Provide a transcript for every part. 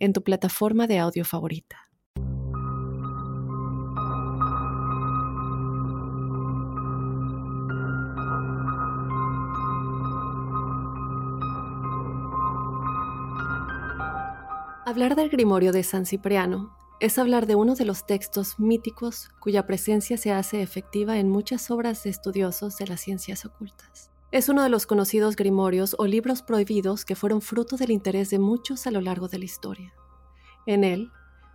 en tu plataforma de audio favorita. Hablar del Grimorio de San Cipriano es hablar de uno de los textos míticos cuya presencia se hace efectiva en muchas obras de estudiosos de las ciencias ocultas. Es uno de los conocidos grimorios o libros prohibidos que fueron fruto del interés de muchos a lo largo de la historia. En él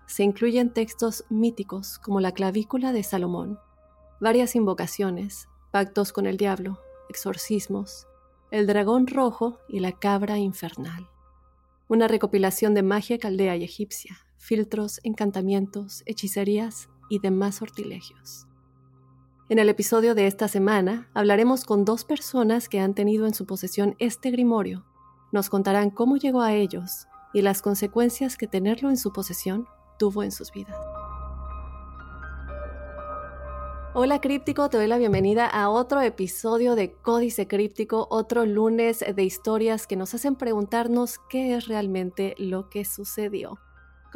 se incluyen textos míticos como la clavícula de Salomón, varias invocaciones, pactos con el diablo, exorcismos, el dragón rojo y la cabra infernal. Una recopilación de magia caldea y egipcia, filtros, encantamientos, hechicerías y demás sortilegios. En el episodio de esta semana hablaremos con dos personas que han tenido en su posesión este grimorio. Nos contarán cómo llegó a ellos y las consecuencias que tenerlo en su posesión tuvo en sus vidas. Hola críptico, te doy la bienvenida a otro episodio de Códice Críptico, otro lunes de historias que nos hacen preguntarnos qué es realmente lo que sucedió.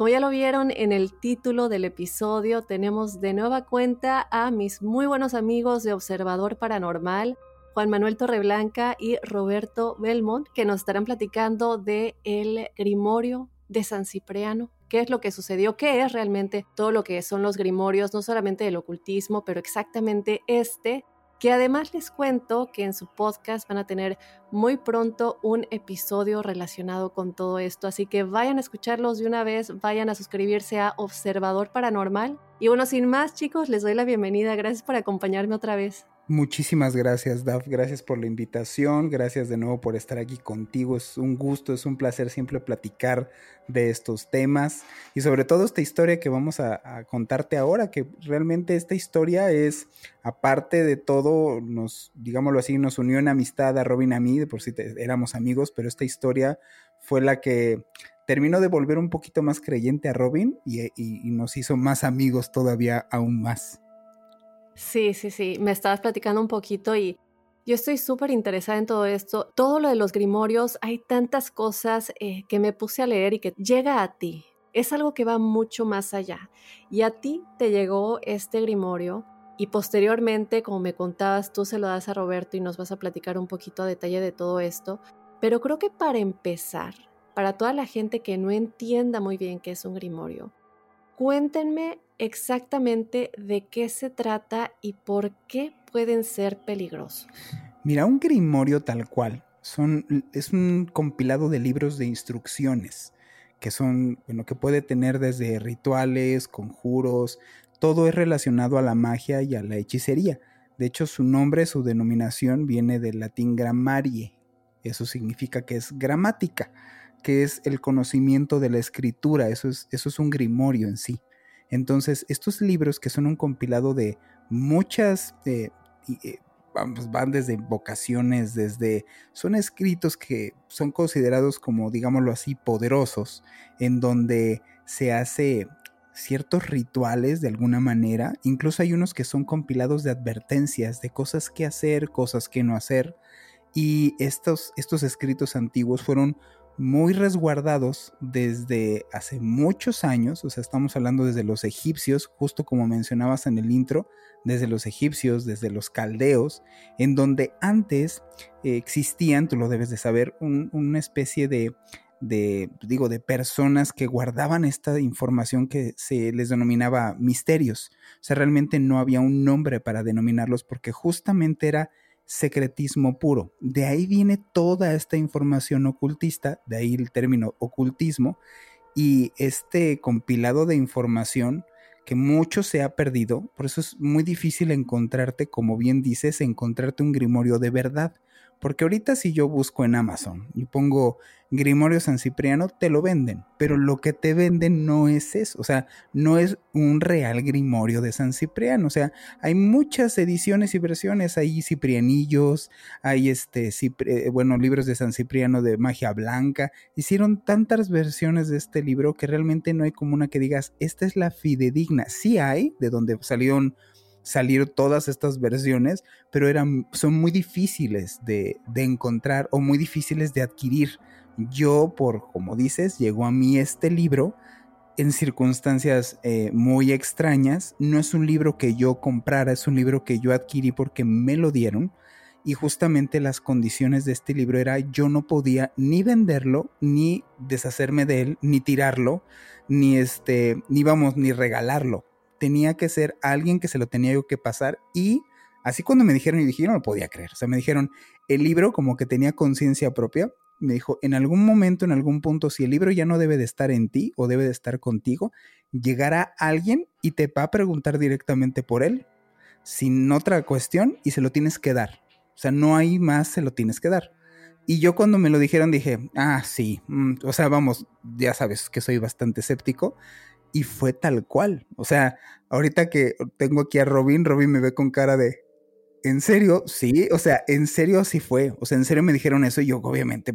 Como ya lo vieron en el título del episodio, tenemos de nueva cuenta a mis muy buenos amigos de Observador Paranormal, Juan Manuel Torreblanca y Roberto Belmont, que nos estarán platicando de el Grimorio de San Cipriano, qué es lo que sucedió, qué es realmente todo lo que son los grimorios, no solamente del ocultismo, pero exactamente este que además les cuento que en su podcast van a tener muy pronto un episodio relacionado con todo esto, así que vayan a escucharlos de una vez, vayan a suscribirse a Observador Paranormal. Y bueno, sin más chicos, les doy la bienvenida, gracias por acompañarme otra vez. Muchísimas gracias, Daf. Gracias por la invitación. Gracias de nuevo por estar aquí contigo. Es un gusto, es un placer siempre platicar de estos temas y sobre todo esta historia que vamos a, contarte ahora, que realmente esta historia es, aparte de todo, nos, digámoslo así, nos unió en amistad a Robin a mí, de por sí éramos amigos, pero esta historia fue la que terminó de volver un poquito más creyente a Robin y nos hizo más amigos todavía aún más. Sí, sí, sí, me estabas platicando un poquito y yo estoy súper interesada en todo esto. Todo lo de los grimorios, hay tantas cosas eh, que me puse a leer y que llega a ti. Es algo que va mucho más allá. Y a ti te llegó este grimorio y posteriormente, como me contabas, tú se lo das a Roberto y nos vas a platicar un poquito a detalle de todo esto. Pero creo que para empezar, para toda la gente que no entienda muy bien qué es un grimorio, cuéntenme exactamente de qué se trata y por qué pueden ser peligrosos. Mira, un grimorio tal cual es un compilado de libros de instrucciones que son, bueno, que puede tener desde rituales, conjuros, todo es relacionado a la magia y a la hechicería. De hecho, su nombre, su denominación viene del latín gramarie. Eso significa que es gramática, que es el conocimiento de la escritura. Eso es, eso es un grimorio en sí. Entonces, estos libros que son un compilado de muchas, eh, eh, van desde vocaciones, desde, son escritos que son considerados como, digámoslo así, poderosos, en donde se hace ciertos rituales de alguna manera, incluso hay unos que son compilados de advertencias, de cosas que hacer, cosas que no hacer, y estos, estos escritos antiguos fueron muy resguardados desde hace muchos años, o sea, estamos hablando desde los egipcios, justo como mencionabas en el intro, desde los egipcios, desde los caldeos, en donde antes eh, existían, tú lo debes de saber, una especie de, de, digo, de personas que guardaban esta información que se les denominaba misterios. O sea, realmente no había un nombre para denominarlos porque justamente era secretismo puro. De ahí viene toda esta información ocultista, de ahí el término ocultismo, y este compilado de información que mucho se ha perdido, por eso es muy difícil encontrarte, como bien dices, encontrarte un grimorio de verdad, Porque ahorita si yo busco en Amazon y pongo Grimorio San Cipriano, te lo venden, pero lo que te venden no es eso, o sea, no es un real Grimorio de San Cipriano, o sea, hay muchas ediciones y versiones, hay ciprianillos, hay este, bueno, libros de San Cipriano de magia blanca, hicieron tantas versiones de este libro que realmente no hay como una que digas, esta es la fidedigna, sí hay, de donde salieron salir todas estas versiones, pero eran, son muy difíciles de, encontrar o muy difíciles de adquirir. Yo, por como dices, llegó a mí este libro en circunstancias eh, muy extrañas. No es un libro que yo comprara, es un libro que yo adquirí porque me lo dieron. Y justamente las condiciones de este libro era yo no podía ni venderlo, ni deshacerme de él, ni tirarlo, ni este, ni vamos, ni regalarlo tenía que ser alguien que se lo tenía yo que pasar y así cuando me dijeron y dije, no lo podía creer, o sea, me dijeron, el libro como que tenía conciencia propia, me dijo, en algún momento, en algún punto, si el libro ya no debe de estar en ti o debe de estar contigo, llegará alguien y te va a preguntar directamente por él, sin otra cuestión, y se lo tienes que dar. O sea, no hay más, se lo tienes que dar. Y yo cuando me lo dijeron dije, ah, sí, mm, o sea, vamos, ya sabes que soy bastante escéptico y fue tal cual. O sea, ahorita que tengo aquí a Robin, Robin me ve con cara de, ¿en serio? Sí, o sea, en serio sí fue. O sea, en serio me dijeron eso y yo obviamente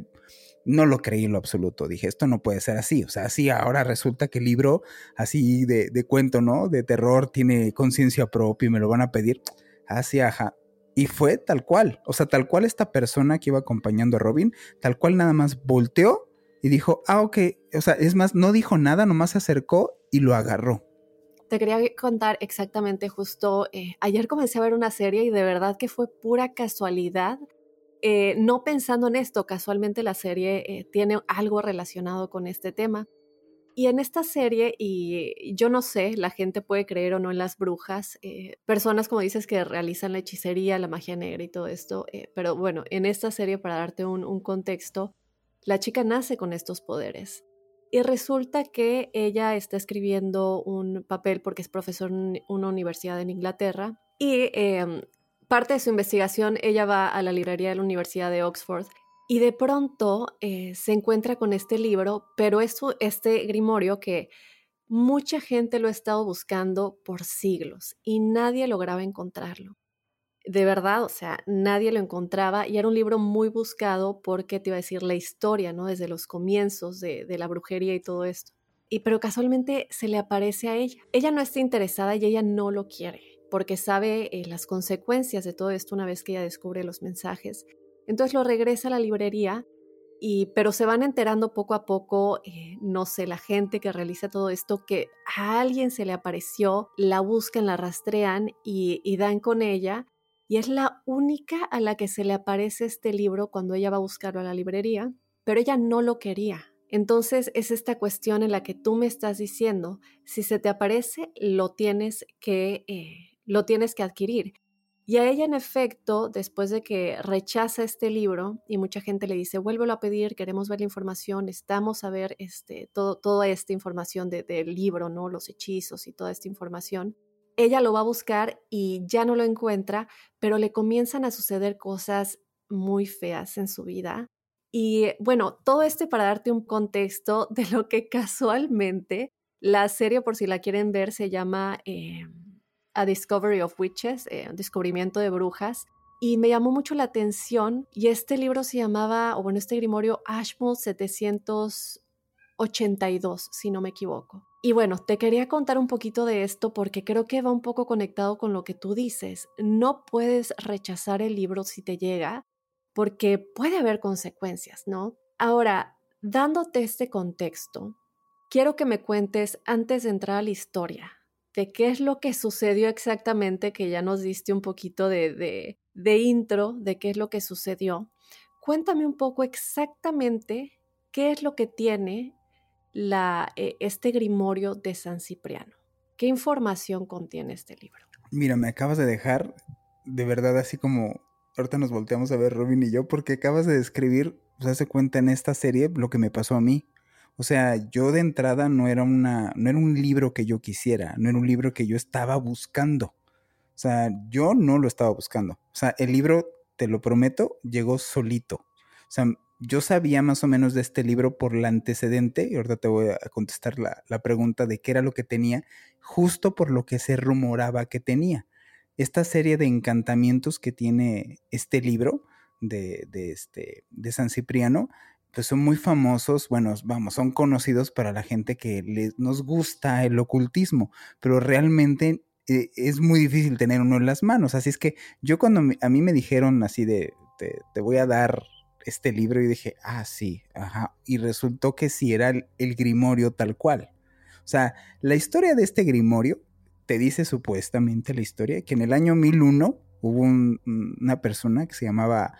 no lo creí en lo absoluto. Dije, esto no puede ser así. O sea, así ahora resulta que el libro así de, de cuento, ¿no? De terror tiene conciencia propia y me lo van a pedir. Así, ajá. Y fue tal cual. O sea, tal cual esta persona que iba acompañando a Robin, tal cual nada más volteó y dijo, ah, ok. O sea, es más, no dijo nada, nomás se acercó y lo agarró. Te quería contar exactamente justo, eh, ayer comencé a ver una serie y de verdad que fue pura casualidad, eh, no pensando en esto, casualmente la serie eh, tiene algo relacionado con este tema. Y en esta serie, y yo no sé, la gente puede creer o no en las brujas, personas como dices que realizan la hechicería, la magia negra y todo esto, pero bueno, en esta serie, para darte un contexto, la chica nace con estos poderes. Y resulta que ella está escribiendo un papel porque es profesor en una universidad en Inglaterra y em, parte de su investigación ella va a la librería de la Universidad de Oxford y de pronto eh, se encuentra con este libro, pero es este grimorio que mucha gente lo ha estado buscando por siglos y nadie lograba encontrarlo de verdad, o sea, nadie lo encontraba y era un libro muy buscado porque te iba a decir la historia, ¿no? Desde los comienzos de, la brujería y todo esto. Y pero casualmente se le aparece a ella. Ella no está interesada y ella no lo quiere porque sabe eh, las consecuencias de todo esto una vez que ella descubre los mensajes. Entonces lo regresa a la librería y, pero se van enterando poco a poco, eh, no sé, la gente que realiza todo esto, que a alguien se le apareció, la buscan, la rastrean y dan con ella y es la única a la que se le aparece este libro cuando ella va a buscarlo a la librería, pero ella no lo quería. Entonces es esta cuestión en la que tú me estás diciendo, si se te aparece, lo tienes que, eh, lo tienes que adquirir. Y a ella, en efecto, después de que rechaza este libro y mucha gente le dice, vuélvelo a pedir, queremos ver la información, estamos a ver este, todo, toda esta información del libro, ¿no? Los hechizos y toda esta información ella lo va a buscar y ya no lo encuentra, pero le comienzan a suceder cosas muy feas en su vida. Y bueno, todo esto para darte un contexto de lo que casualmente la serie, por si la quieren ver, se llama eh, A Discovery of Witches, eh, Descubrimiento de Brujas. Y me llamó mucho la atención y este libro se llamaba, o bueno, este grimorio Ashmole 782, si no me equivoco. Y bueno, te quería contar un poquito de esto porque creo que va un poco conectado con lo que tú dices. No puedes rechazar el libro si te llega porque puede haber consecuencias, ¿no? Ahora, dándote este contexto, quiero que me cuentes antes de entrar a la historia de qué es lo que sucedió exactamente, que ya nos diste un poquito de, de intro de qué es lo que sucedió. Cuéntame un poco exactamente qué es lo que tiene la, eh, este grimorio de San Cipriano? ¿Qué información contiene este libro? Mira, me acabas de dejar de verdad así como ahorita nos volteamos a ver Robin y yo porque acabas de describir, se hace cuenta en esta serie lo que me pasó a mí. O sea, yo de entrada no era una no era un libro que yo quisiera, no era un libro que yo estaba buscando. O sea, yo no lo estaba buscando. O sea, el libro te lo prometo, llegó solito. O sea, yo sabía más o menos de este libro por la antecedente, y ahorita te voy a contestar la, pregunta de qué era lo que tenía, justo por lo que se rumoraba que tenía. Esta serie de encantamientos que tiene este libro de, este, de San Cipriano, pues son muy famosos, bueno, vamos, son conocidos para la gente que les, nos gusta el ocultismo, pero realmente eh, es muy difícil tener uno en las manos. Así es que yo cuando a mí me dijeron así de, te voy a dar este libro y dije, ah, sí, ajá. Y resultó que sí era el, grimorio tal cual. O sea, la historia de este grimorio te dice supuestamente la historia que en el año 1001 hubo una persona que se llamaba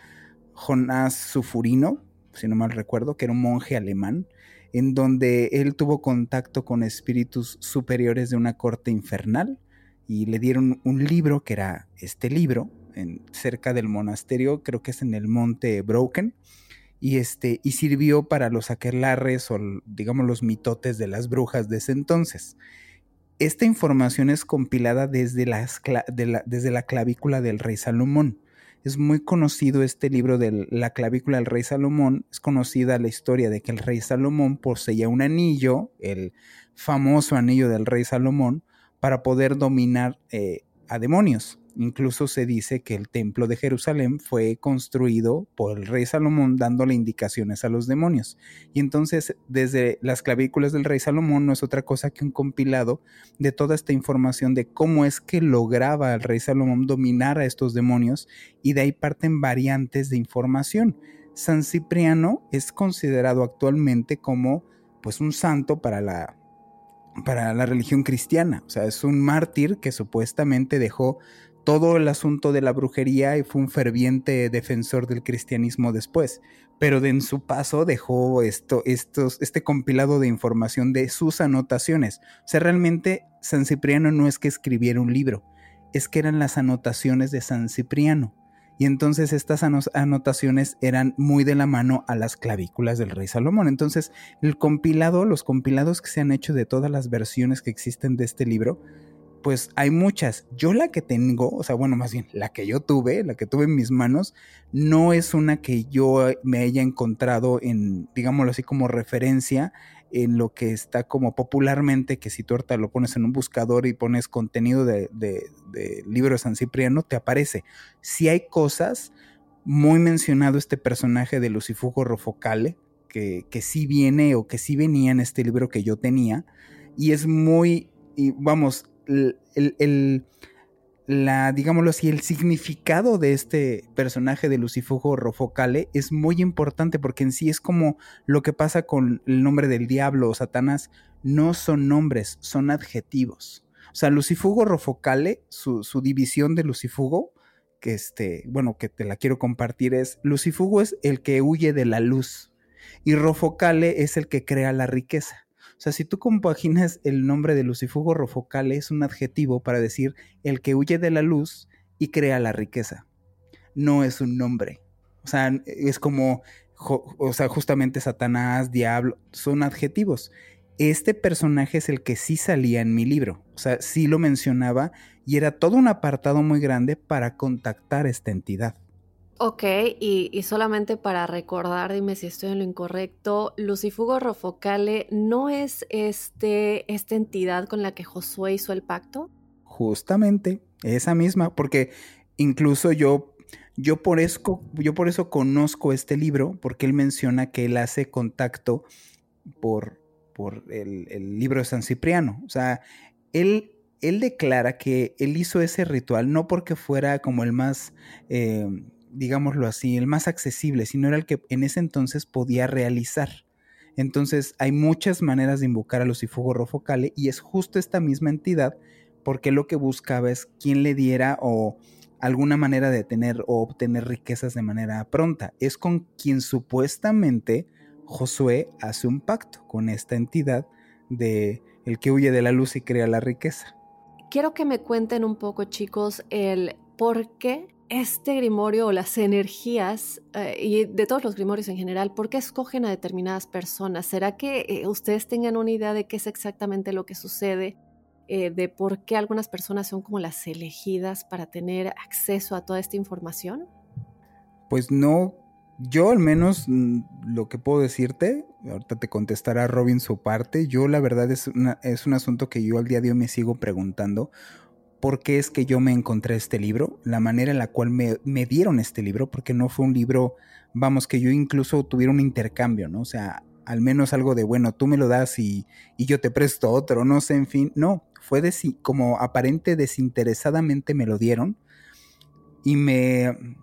Jonás Sufurino, si no mal recuerdo, que era un monje alemán, en donde él tuvo contacto con espíritus superiores de una corte infernal y le dieron un libro que era este libro, cerca del monasterio, creo que es en el monte Broken, y, este, y sirvió para los aquelarres o digamos los mitotes de las brujas de ese entonces. Esta información es compilada desde, las, desde la clavícula del rey Salomón. Es muy conocido este libro de la clavícula del rey Salomón. Es conocida la historia de que el rey Salomón poseía un anillo, el famoso anillo del rey Salomón, para poder dominar eh, a demonios. Incluso se dice que el templo de Jerusalén fue construido por el rey Salomón dándole indicaciones a los demonios. Y entonces desde las clavículas del rey Salomón no es otra cosa que un compilado de toda esta información de cómo es que lograba el rey Salomón dominar a estos demonios y de ahí parten variantes de información. San Cipriano es considerado actualmente como pues un santo para la para la religión cristiana, o sea, es un mártir que supuestamente dejó todo el asunto de la brujería y fue un ferviente defensor del cristianismo después. Pero de en su paso dejó esto, estos, este compilado de información de sus anotaciones. O sea, realmente San Cipriano no es que escribiera un libro, es que eran las anotaciones de San Cipriano. Y entonces estas anotaciones eran muy de la mano a las clavículas del rey Salomón. Entonces el compilado, los compilados que se han hecho de todas las versiones que existen de este libro, pues hay muchas. Yo la que tengo, o sea, bueno, más bien, la que yo tuve, la que tuve en mis manos, no es una que yo me haya encontrado en, digámoslo así, como referencia en lo que está como popularmente, que si tú ahorita lo pones en un buscador y pones contenido de, libro de San Cipriano, te aparece. Si hay cosas, muy mencionado este personaje de Lucifugo Rofocale, que, que sí viene o que sí venía en este libro que yo tenía, y es muy, y vamos, el, la, digámoslo así, el significado de este personaje de Lucifugo Rofocale es muy importante porque en sí es como lo que pasa con el nombre del diablo o Satanás, no son nombres, son adjetivos. O sea, Lucifugo Rofocale, su, su división de Lucifugo, que este, bueno, que te la quiero compartir es, Lucifugo es el que huye de la luz y Rofocale es el que crea la riqueza. O sea, si tú compaginas el nombre de Lucifugo Rofocale, es un adjetivo para decir el que huye de la luz y crea la riqueza. No es un nombre. O sea, es como, o sea, justamente Satanás, diablo, son adjetivos. Este personaje es el que sí salía en mi libro. O sea, sí lo mencionaba y era todo un apartado muy grande para contactar esta entidad. Ok, y, solamente para recordar, dime si estoy en lo incorrecto, Lucifugo Rofocale no es este, esta entidad con la que Josué hizo el pacto. Justamente, esa misma, porque incluso yo, yo, por eso, yo por eso conozco este libro, porque él menciona que él hace contacto por, por el, libro de San Cipriano. O sea, él él declara que él hizo ese ritual no porque fuera como el más eh, digámoslo así, el más accesible, sino era el que en ese entonces podía realizar. Entonces hay muchas maneras de invocar a Lucifugo Rofocale y es justo esta misma entidad porque lo que buscaba es quien le diera o alguna manera de tener o obtener riquezas de manera pronta. Es con quien supuestamente Josué hace un pacto con esta entidad de el que huye de la luz y crea la riqueza. Quiero que me cuenten un poco, chicos, el por qué este grimorio o las energías, eh, y de todos los grimorios en general, ¿por qué escogen a determinadas personas? ¿Será que eh, ustedes tengan una idea de qué es exactamente lo que sucede? Eh, de por qué algunas personas son como las elegidas para tener acceso a toda esta información? Pues no, yo al menos mm, lo que puedo decirte, ahorita te contestará Robin su parte, yo la verdad es, es un asunto que yo al día de hoy me sigo preguntando. ¿Por qué es que yo me encontré este libro? La manera en la cual me, me dieron este libro, porque no fue un libro, vamos, que yo incluso tuviera un intercambio, ¿no? O sea, al menos algo de, bueno, tú me lo das y, y yo te presto otro, no sé, en fin, no, fue de, como aparente desinteresadamente me lo dieron y me,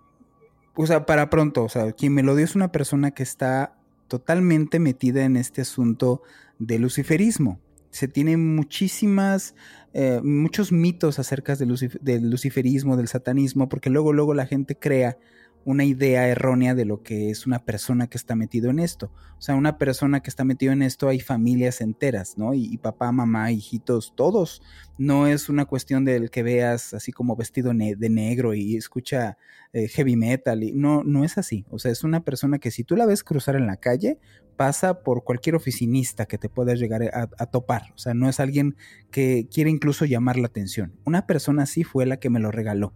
o sea, para pronto, o sea, quien me lo dio es una persona que está totalmente metida en este asunto de luciferismo. Se tienen muchísimas, eh, muchos mitos acerca del, del luciferismo, del satanismo, porque luego, luego la gente crea una idea errónea de lo que es una persona que está metido en esto. O sea, una persona que está metido en esto hay familias enteras, ¿no? Y, papá, mamá, hijitos, todos. No es una cuestión del que veas así como vestido de negro y escucha eh, heavy metal. Y, no, no es así. O sea, es una persona que si tú la ves cruzar en la calle, pasa por cualquier oficinista que te pueda llegar a, a topar. O sea, no es alguien que quiere incluso llamar la atención. Una persona así fue la que me lo regaló.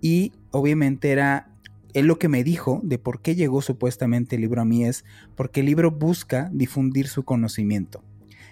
Y obviamente era él lo que me dijo de por qué llegó supuestamente el libro a mí es porque el libro busca difundir su conocimiento.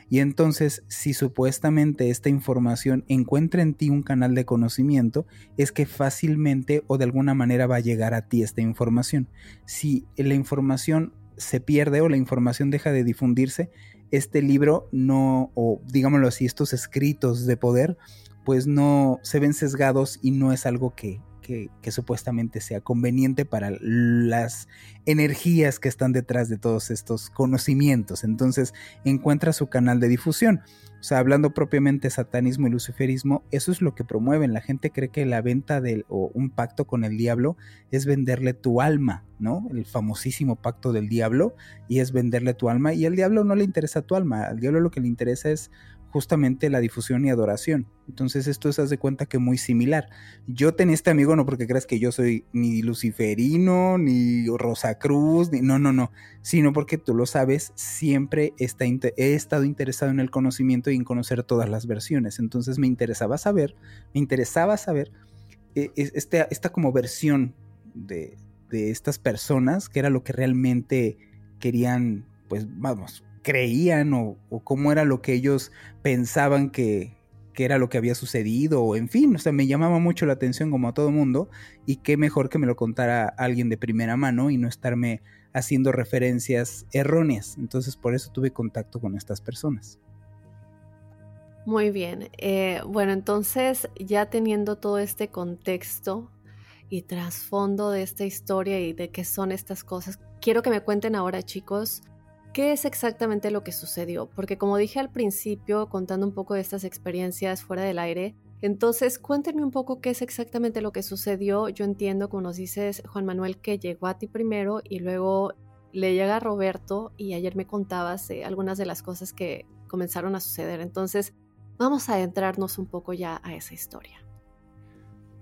Y entonces, si supuestamente esta información encuentra en ti un canal de conocimiento, es que fácilmente o de alguna manera va a llegar a ti esta información. Si la información se pierde o la información deja de difundirse, este libro no, o digámoslo así, estos escritos de poder, pues no se ven sesgados y no es algo que, que, supuestamente sea conveniente para las energías que están detrás de todos estos conocimientos. Entonces encuentra su canal de difusión. O sea, hablando propiamente de satanismo y luciferismo, eso es lo que promueven. La gente cree que la venta del, o un pacto con el diablo es venderle tu alma, ¿no? El famosísimo pacto del diablo y es venderle tu alma y al diablo no le interesa tu alma, al diablo lo que le interesa es justamente la difusión y adoración. Entonces esto es, haz de cuenta que muy similar. Yo tenía este amigo no porque creas que yo soy ni luciferino, ni Rosacruz, ni no, no, no, sino porque tú lo sabes, siempre está, he estado interesado en el conocimiento y en conocer todas las versiones. Entonces me interesaba saber, me interesaba saber eh, esta, esta como versión de, de estas personas, que era lo que realmente querían, pues vamos, creían o, cómo era lo que ellos pensaban que, era lo que había sucedido, o en fin, o sea, me llamaba mucho la atención como a todo mundo, y qué mejor que me lo contara alguien de primera mano y no estarme haciendo referencias erróneas. Entonces por eso tuve contacto con estas personas. Muy bien, eh, bueno, entonces ya teniendo todo este contexto y trasfondo de esta historia y de qué son estas cosas, quiero que me cuenten ahora chicos ¿Qué es exactamente lo que sucedió? Porque como dije al principio, contando un poco de estas experiencias fuera del aire, entonces cuéntenme un poco qué es exactamente lo que sucedió. Yo entiendo, como nos dices, Juan Manuel, que llegó a ti primero y luego le llega a Roberto y ayer me contabas algunas de las cosas que comenzaron a suceder. Entonces, vamos a adentrarnos un poco ya a esa historia.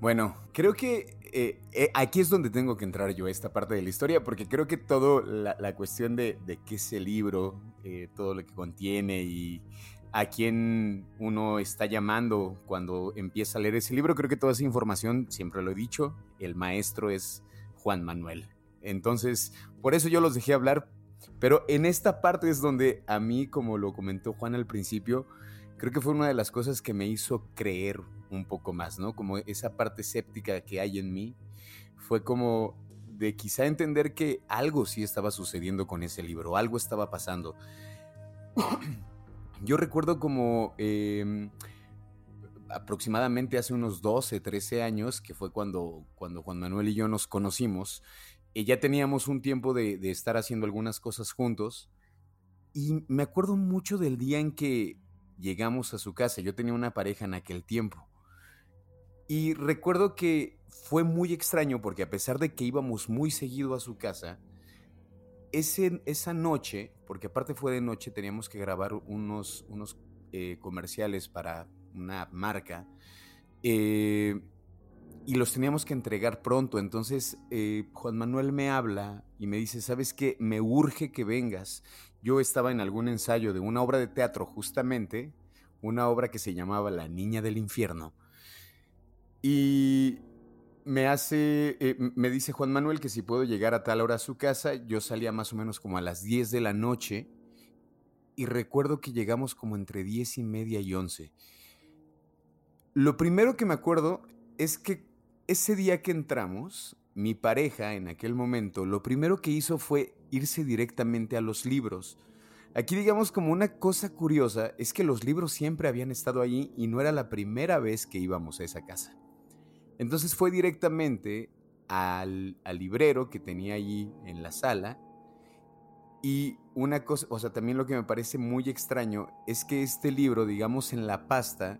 Bueno, creo que eh, eh, aquí es donde tengo que entrar yo, esta parte de la historia, porque creo que todo la, cuestión de, qué es el libro, eh, todo lo que contiene y a quién uno está llamando cuando empieza a leer ese libro, creo que toda esa información, siempre lo he dicho, el maestro es Juan Manuel. Entonces, por eso yo los dejé hablar, pero en esta parte es donde a mí, como lo comentó Juan al principio, creo que fue una de las cosas que me hizo creer un poco más, ¿no? Como esa parte escéptica que hay en mí, fue como de quizá entender que algo sí estaba sucediendo con ese libro, algo estaba pasando. Yo recuerdo como em, aproximadamente hace unos 12, 13 años, que fue cuando, cuando Juan Manuel y yo nos conocimos, y ya teníamos un tiempo de, de estar haciendo algunas cosas juntos, y me acuerdo mucho del día en que llegamos a su casa. Yo tenía una pareja en aquel tiempo. Y recuerdo que fue muy extraño porque a pesar de que íbamos muy seguido a su casa, ese, esa noche, porque aparte fue de noche, teníamos que grabar unos, unos eh, comerciales para una marca eh, y los teníamos que entregar pronto. Entonces eh, Juan Manuel me habla y me dice, ¿sabes qué? Me urge que vengas. Yo estaba en algún ensayo de una obra de teatro justamente, una obra que se llamaba La Niña del Infierno y me hace, eh, me dice Juan Manuel que si puedo llegar a tal hora a su casa, yo salía más o menos como a las 10 de la noche y recuerdo que llegamos como entre 10 y media y 11. Lo primero que me acuerdo es que ese día que entramos, mi pareja en aquel momento, lo primero que hizo fue irse directamente a los libros. Aquí digamos como una cosa curiosa es que los libros siempre habían estado allí y no era la primera vez que íbamos a esa casa. Entonces fue directamente al, librero que tenía allí en la sala. Y una cosa, o sea, también lo que me parece muy extraño es que este libro, digamos, en la pasta,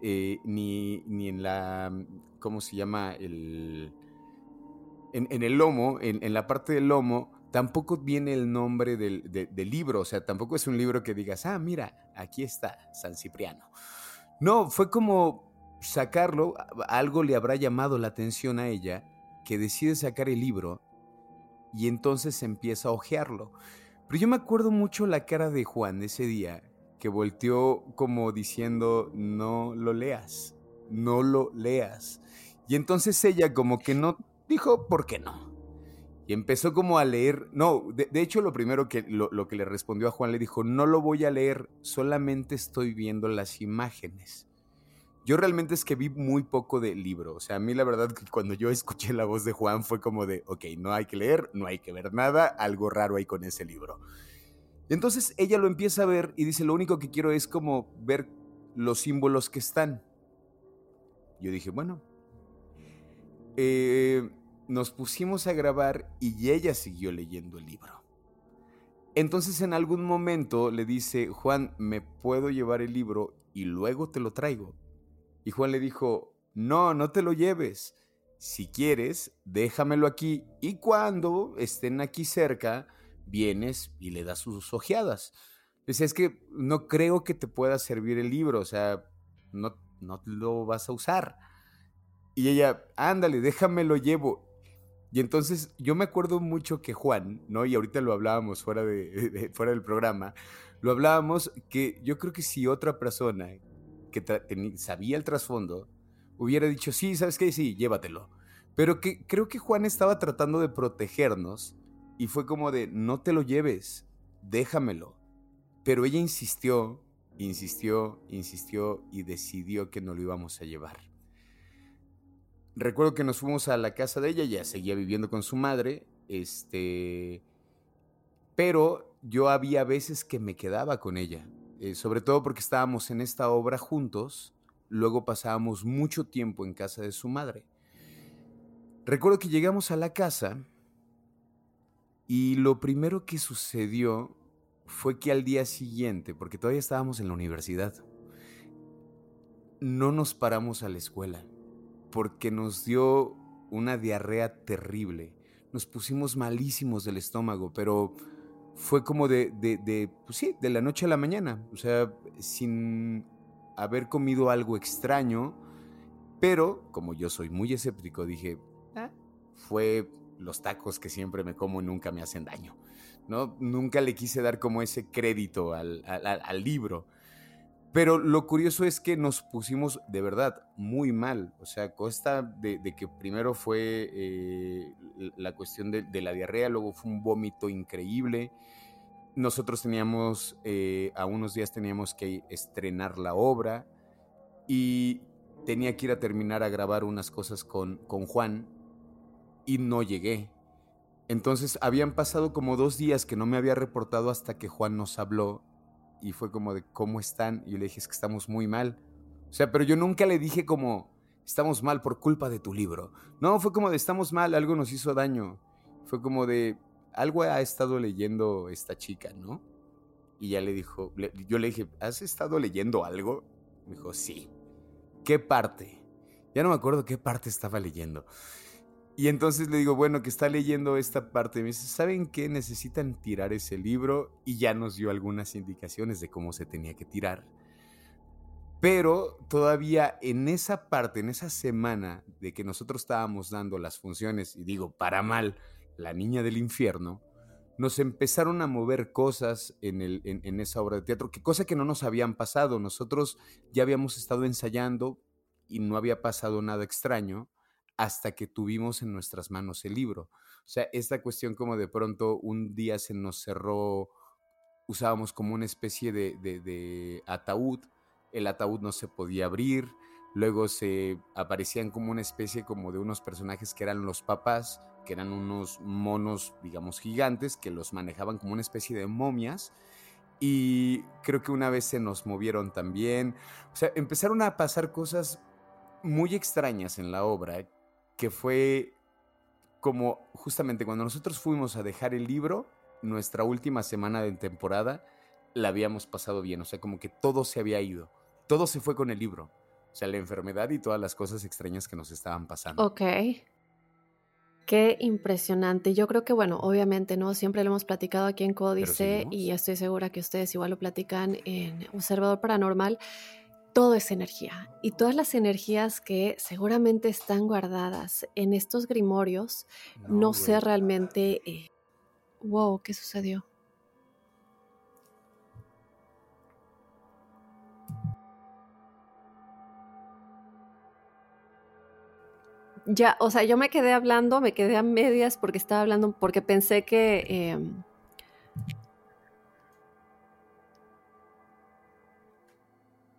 eh, ni, en la, ¿cómo se llama? El, en, el lomo, en, la parte del lomo, tampoco viene el nombre del, del, libro, o sea, tampoco es un libro que digas, ah, mira, aquí está San Cipriano. No, fue como sacarlo, algo le habrá llamado la atención a ella, que decide sacar el libro y entonces empieza a hojearlo. Pero yo me acuerdo mucho la cara de Juan ese día, que volteó como diciendo, no lo leas, no lo leas. Y entonces ella como que no dijo, ¿por qué no? Y empezó como a leer, no, de, hecho lo primero que lo, que le respondió a Juan le dijo, no lo voy a leer, solamente estoy viendo las imágenes. Yo realmente es que vi muy poco del libro. O sea, a mí la verdad que cuando yo escuché la voz de Juan fue como de, ok, no hay que leer, no hay que ver nada, algo raro hay con ese libro. Entonces ella lo empieza a ver y dice, lo único que quiero es como ver los símbolos que están. Yo dije, bueno, eh, nos pusimos a grabar y ella siguió leyendo el libro. Entonces en algún momento le dice, Juan, ¿me puedo llevar el libro y luego te lo traigo? Y Juan le dijo, no, no te lo lleves. Si quieres, déjamelo aquí y cuando estén aquí cerca, vienes y le das sus ojeadas. Es que no creo que te pueda servir el libro, o sea, no, no lo vas a usar. Y ella, ándale, déjamelo llevo. Y entonces yo me acuerdo mucho que Juan, ¿no? Y ahorita lo hablábamos fuera, de, fuera del programa, lo hablábamos que yo creo que si otra persona que sabía el trasfondo, hubiera dicho, sí, ¿sabes qué? Sí, llévatelo. Pero que creo que Juan estaba tratando de protegernos y fue como de, no te lo lleves, déjamelo. Pero ella insistió, insistió, insistió y decidió que no lo íbamos a llevar. Recuerdo que nos fuimos a la casa de ella, ya seguía viviendo con su madre, este, pero yo había veces que me quedaba con ella. Eh, sobre todo porque estábamos en esta obra juntos, luego pasábamos mucho tiempo en casa de su madre. Recuerdo que llegamos a la casa y lo primero que sucedió fue que al día siguiente, porque todavía estábamos en la universidad, no nos paramos a la escuela porque nos dio una diarrea terrible. Nos pusimos malísimos del estómago, pero fue como de, de, pues sí, de la noche a la mañana, o sea, sin haber comido algo extraño, pero como yo soy muy escéptico, dije, ah, fue los tacos que siempre me como y nunca me hacen daño, ¿no? Nunca le quise dar como ese crédito al, al libro. Pero lo curioso es que nos pusimos de verdad muy mal. O sea, costa de, que primero fue eh, la cuestión de, la diarrea, luego fue un vómito increíble. Nosotros teníamos, eh, a unos días teníamos que estrenar la obra y tenía que ir a terminar a grabar unas cosas con, con Juan y no llegué. Entonces habían pasado como dos días que no me había reportado hasta que Juan nos habló y fue como de, ¿cómo están? Y yo le dije, es que estamos muy mal. O sea, pero yo nunca le dije como, estamos mal por culpa de tu libro. No, fue como de, estamos mal, algo nos hizo daño. Fue como de, algo ha estado leyendo esta chica, ¿no? Y ya le dijo, yo le dije, ¿has estado leyendo algo? Me dijo, sí. ¿Qué parte? Ya no me acuerdo qué parte estaba leyendo. Y entonces le digo, bueno, que está leyendo esta parte. Me dice, ¿saben qué? Necesitan tirar ese libro. Y ya nos dio algunas indicaciones de cómo se tenía que tirar. Pero todavía en esa parte, en esa semana de que nosotros estábamos dando las funciones, y digo, para mal, la niña del infierno, nos empezaron a mover cosas en, el, en esa obra de teatro, que cosa que no nos habían pasado. Nosotros ya habíamos estado ensayando y no había pasado nada extraño hasta que tuvimos en nuestras manos el libro. O sea, esta cuestión como de pronto un día se nos cerró, usábamos como una especie de, ataúd, el ataúd no se podía abrir, luego se aparecían como una especie como de unos personajes que eran los papás, que eran unos monos, digamos, gigantes, que los manejaban como una especie de momias. Y creo que una vez se nos movieron también. O sea, empezaron a pasar cosas muy extrañas en la obra, que fue como justamente cuando nosotros fuimos a dejar el libro, nuestra última semana de temporada, la habíamos pasado bien. O sea, como que todo se había ido. Todo se fue con el libro. O sea, la enfermedad y todas las cosas extrañas que nos estaban pasando. Ok. Qué impresionante. Yo creo que, bueno, obviamente, ¿no? Siempre lo hemos platicado aquí en Códice y estoy segura que ustedes igual lo platican en Observador Paranormal. Todo es energía y todas las energías que seguramente están guardadas en estos grimorios, no, sé realmente. Eh, wow, ¿qué sucedió? ya, o sea, yo me quedé hablando, me quedé a medias porque estaba hablando, porque pensé que... Em,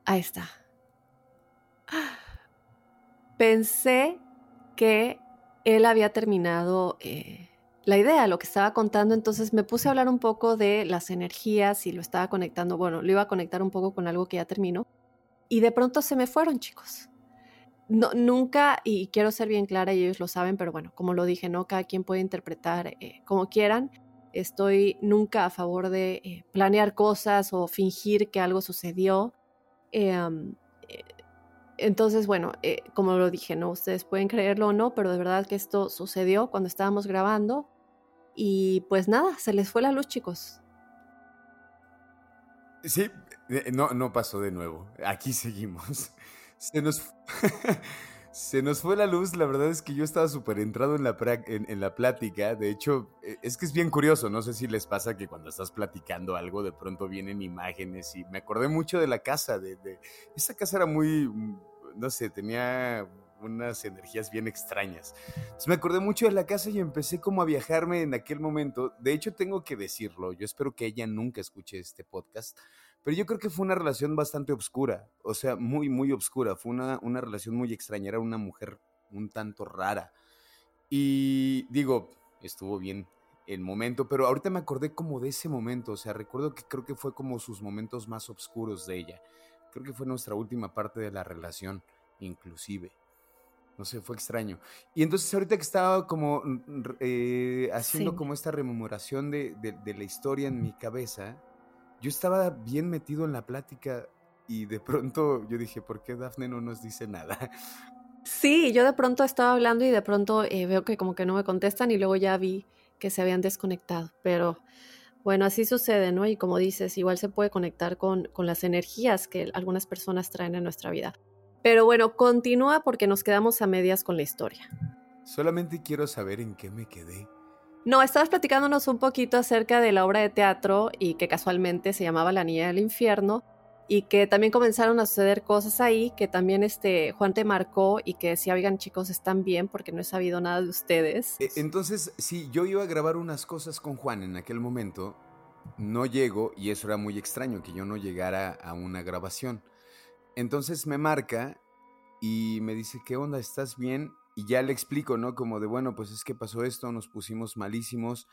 ahí está. Pensé que él había terminado eh, la idea, lo que estaba contando, entonces me puse a hablar un poco de las energías y lo estaba conectando, bueno, lo iba a conectar un poco con algo que ya terminó. Y de pronto se me fueron, chicos nunca, y quiero ser bien clara, y ellos lo saben, pero bueno, como lo dije, ¿no? Cada quien puede interpretar eh, como quieran. Estoy nunca a favor de eh, planear cosas o fingir que algo sucedió. Em, eh, entonces, bueno, como lo dije, ¿no? Ustedes pueden creerlo o no, pero de verdad que esto sucedió cuando estábamos grabando. Y pues nada, se les fue la luz, chicos. Sí, no, no pasó de nuevo. Aquí seguimos. Se nos, se nos fue la luz, la verdad es que yo estaba súper entrado en la, en, la plática, de hecho, e, es que es bien curioso, no sé si les pasa que cuando estás platicando algo de pronto vienen imágenes y me acordé mucho de la casa, de, de esa casa era muy, mm, no sé, tenía unas energías bien extrañas. Entonces me acordé mucho de la casa y empecé como a viajarme en aquel momento. De hecho, tengo que decirlo, yo espero que ella nunca escuche este podcast, pero yo creo que fue una relación bastante obscura, o sea, muy, muy obscura. Fue una, una relación muy extraña, era una mujer un tanto rara. Y digo, estuvo bien el momento, pero ahorita me acordé como de ese momento, o sea, recuerdo que creo que fue como sus momentos más oscuros de ella. Creo que fue nuestra última parte de la relación, inclusive. No sé, fue extraño. Y entonces ahorita que estaba como eh, haciendo como esta rememoración de, de la historia en mi cabeza, yo estaba bien metido en la plática y de pronto yo dije, ¿por qué Dafne no nos dice nada? Sí, yo de pronto estaba hablando y de pronto eh, veo que como que no me contestan y luego ya vi que se habían desconectado. Pero bueno, así sucede, ¿no? Y como dices, igual se puede conectar con, con las energías que algunas personas traen en nuestra vida. Pero bueno, continúa porque nos quedamos a medias con la historia. Solamente quiero saber en qué me quedé. No, estabas platicándonos un poquito acerca de la obra de teatro y que casualmente se llamaba La Niña del Infierno y que también comenzaron a suceder cosas ahí que también este Juan te marcó y que decía, oigan chicos, están bien porque no he sabido nada de ustedes. E, entonces, sí, yo iba a grabar unas cosas con Juan en aquel momento, no llego y eso era muy extraño que yo no llegara a una grabación. Entonces me marca y me dice, ¿qué onda? ¿Estás bien? Y ya le explico, ¿no? Como de, bueno, pues es que pasó esto, nos pusimos malísimos.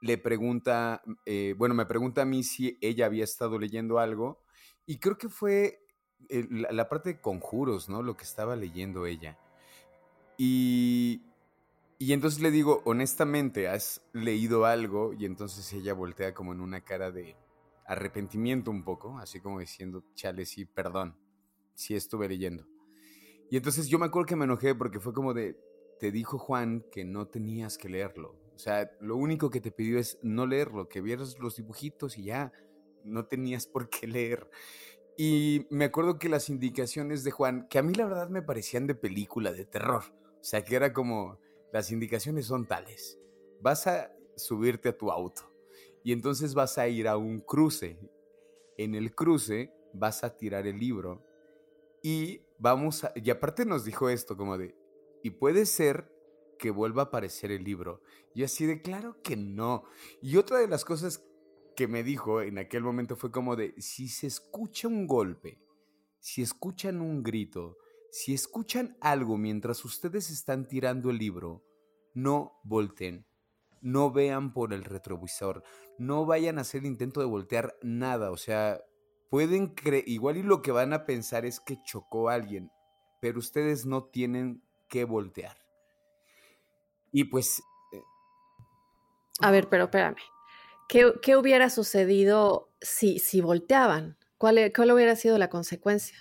Le pregunta, eh, bueno, me pregunta a mí si ella había estado leyendo algo y creo que fue la, parte de conjuros, ¿no? Lo que estaba leyendo ella. Y, y entonces le digo, honestamente, ¿has leído algo? Y entonces ella voltea como en una cara de arrepentimiento un poco, así como diciendo, chale, sí, perdón, sí estuve leyendo. Y entonces yo me acuerdo que me enojé porque fue como de, te dijo Juan que no tenías que leerlo. O sea, lo único que te pidió es no leerlo, que vieras los dibujitos y ya, no tenías por qué leer. Y me acuerdo que las indicaciones de Juan, que a mí la verdad me parecían de película, de terror. O sea, que era como, las indicaciones son tales. Vas a subirte a tu auto y entonces vas a ir a un cruce. En el cruce vas a tirar el libro y vamos a, y aparte nos dijo esto como de, y puede ser que vuelva a aparecer el libro. Y así de claro que no. Y otra de las cosas que me dijo en aquel momento fue como de, si se escucha un golpe, si escuchan un grito, si escuchan algo mientras ustedes están tirando el libro, no volteen, no vean por el retrovisor, no vayan a hacer el intento de voltear nada, o sea, pueden creer, igual y lo que van a pensar es que chocó a alguien, pero ustedes no tienen que voltear. Y pues... Eh, a ver, pero espérame. ¿Qué, hubiera sucedido si, si volteaban? ¿Cuál, ¿Cuál hubiera sido la consecuencia?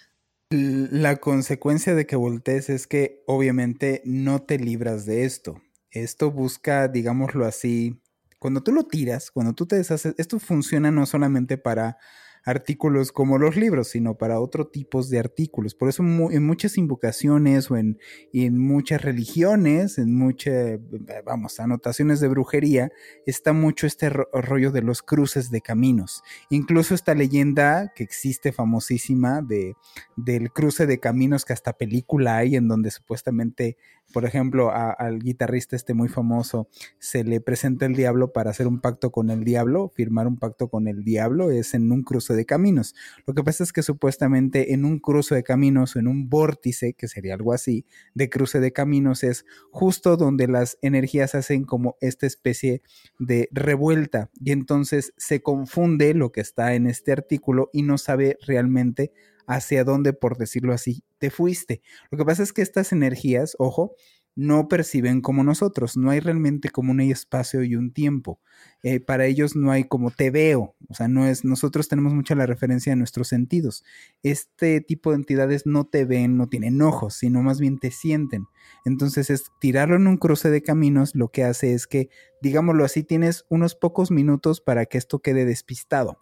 La consecuencia de que voltees es que obviamente no te libras de esto. Esto busca, digámoslo así, cuando tú lo tiras, cuando tú te deshaces, esto funciona no solamente para artículos como los libros, sino para otro tipos de artículos. Por eso en muchas invocaciones o en, en muchas religiones, en muchas, vamos, anotaciones de brujería, está mucho este rollo de los cruces de caminos. Incluso esta leyenda que existe famosísima de, del cruce de caminos que hasta película hay en donde supuestamente por ejemplo, al guitarrista este muy famoso se le presenta el diablo para hacer un pacto con el diablo, firmar un pacto con el diablo es en un cruce de caminos. Lo que pasa es que supuestamente en un cruce de caminos o en un vórtice, que sería algo así, de cruce de caminos es justo donde las energías hacen como esta especie de revuelta y entonces se confunde lo que está en este artículo y no sabe realmente hacia dónde, por decirlo así, te fuiste. Lo que pasa es que estas energías, ojo, no perciben como nosotros, no hay realmente como un espacio y un tiempo. Eh, para ellos no hay como te veo, o sea, no es, nosotros tenemos mucha la referencia de nuestros sentidos. Este tipo de entidades no te ven, no tienen ojos, sino más bien te sienten. Entonces es tirarlo en un cruce de caminos, lo que hace es que, digámoslo así, tienes unos pocos minutos para que esto quede despistado.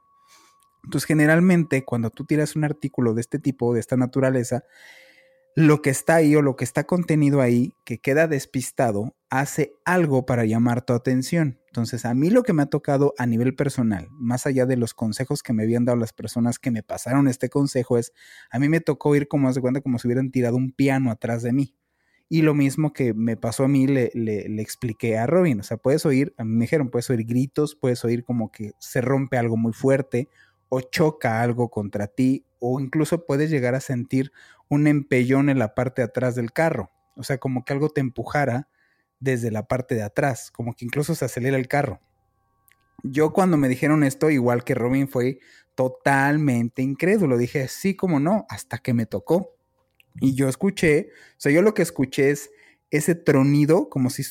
Entonces, generalmente, cuando tú tiras un artículo de este tipo, de esta naturaleza, lo que está ahí o lo que está contenido ahí, que queda despistado, hace algo para llamar tu atención. Entonces, a mí lo que me ha tocado a nivel personal, más allá de los consejos que me habían dado las personas que me pasaron este consejo, es, a mí me tocó ir como, de cuenta, como si hubieran tirado un piano atrás de mí. Y lo mismo que me pasó a mí, le, le, le, expliqué a Robin. O sea, puedes oír, me dijeron, puedes oír gritos, puedes oír como que se rompe algo muy fuerte o choca algo contra ti o incluso puedes llegar a sentir un empellón en la parte de atrás del carro. O sea, como que algo te empujara desde la parte de atrás, como que incluso se acelera el carro. Yo cuando me dijeron esto, igual que Robin, fue totalmente incrédulo. Dije, sí, como no, hasta que me tocó. Y yo escuché, o sea, yo lo que escuché es ese tronido, como si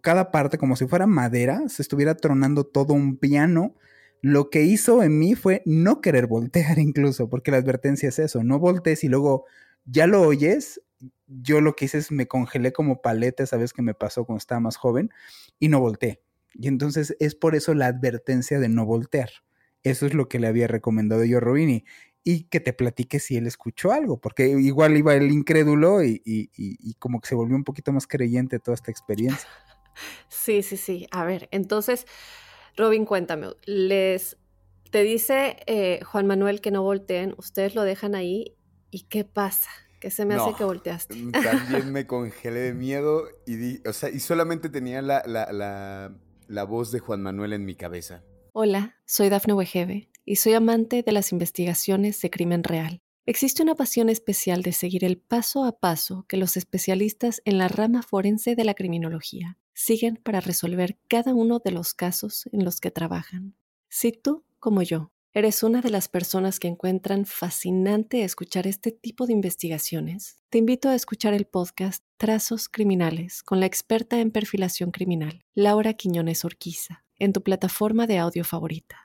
cada parte, como si fuera madera, se estuviera tronando todo un piano lo que hizo en mí fue no querer voltear incluso, porque la advertencia es eso, no voltees y luego ya lo oyes. Yo lo que hice es me congelé como paleta, sabes que me pasó cuando estaba más joven, y no volteé. Y entonces es por eso la advertencia de no voltear. Eso es lo que le había recomendado yo a Robini. Y que te platique si él escuchó algo, porque igual iba el incrédulo y, y como que se volvió un poquito más creyente toda esta experiencia. Sí, sí, sí. A ver, entonces Robin, cuéntame, les te dice eh, Juan Manuel que no volteen, ustedes lo dejan ahí y ¿qué pasa? ¿Qué se me hace que volteaste? Mm, también me congelé de miedo y, o sea, y solamente tenía la, la, la, voz de Juan Manuel en mi cabeza. Hola, soy Dafne Wegebe y soy amante de las investigaciones de crimen real. Existe una pasión especial de seguir el paso a paso que los especialistas en la rama forense de la criminología siguen para resolver cada uno de los casos en los que trabajan. Si tú, como yo, eres una de las personas que encuentran fascinante escuchar este tipo de investigaciones, te invito a escuchar el podcast Trazos Criminales con la experta en perfilación criminal, Laura Quiñones Orquiza, en tu plataforma de audio favorita.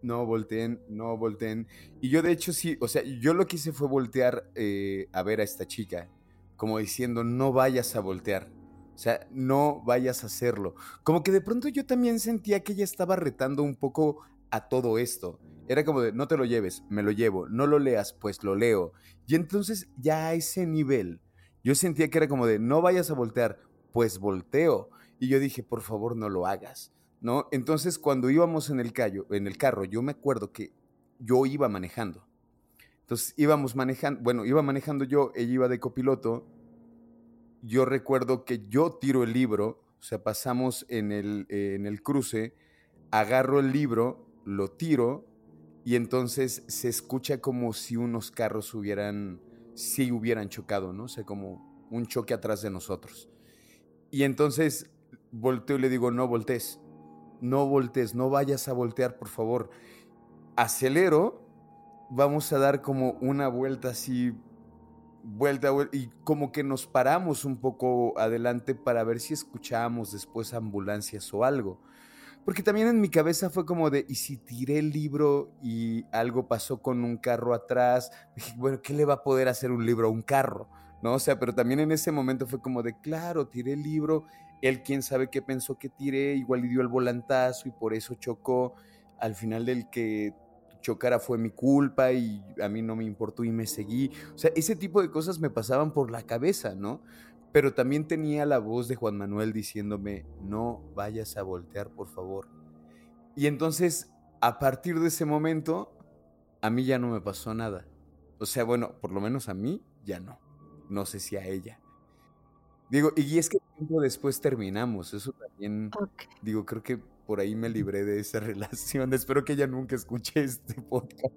No volteen, no volteen. Y yo de hecho sí, o sea, yo lo que hice fue voltear eh, a ver a esta chica, como diciendo, no vayas a voltear o sea, no vayas a hacerlo. Como que de pronto yo también sentía que ella estaba retando un poco a todo esto. Era como de, no te lo lleves, me lo llevo, no lo leas, pues lo leo. Y entonces ya a ese nivel, yo sentía que era como de, no vayas a voltear, pues volteo. Y yo dije, por favor, no lo hagas, ¿no? Entonces cuando íbamos en el, callo, en el carro, yo me acuerdo que yo iba manejando. Entonces íbamos manejando, bueno, iba manejando yo, ella iba de copiloto yo recuerdo que yo tiro el libro, o sea, pasamos en el, en el cruce, agarro el libro, lo tiro y entonces se escucha como si unos carros hubieran, si hubieran chocado, ¿no? O sea, como un choque atrás de nosotros. Y entonces volteo y le digo, no voltees, no voltees, no vayas a voltear, por favor. Acelero, vamos a dar como una vuelta así, vuelta, y como que nos paramos un poco adelante para ver si escuchábamos después ambulancias o algo. Porque también en mi cabeza fue como de, ¿y si tiré el libro y algo pasó con un carro atrás? Dije, bueno, ¿qué le va a poder hacer un libro a un carro? ¿No? O sea, pero también en ese momento fue como de, claro, tiré el libro, él quién sabe qué pensó que tiré, igual le dio el volantazo y por eso chocó. Al final del que chocara fue mi culpa y a mí no me importó y me seguí. O sea, ese tipo de cosas me pasaban por la cabeza, ¿no? pero también tenía la voz de Juan Manuel diciéndome, no vayas a voltear, por favor. Y entonces, a partir de ese momento, a mí ya no me pasó nada. O sea, bueno, por lo menos a mí ya no. No sé si a ella. Digo, y es que tiempo después terminamos. Eso también, digo, creo que por ahí me libré de esa relación. Espero que ella nunca escuche este podcast.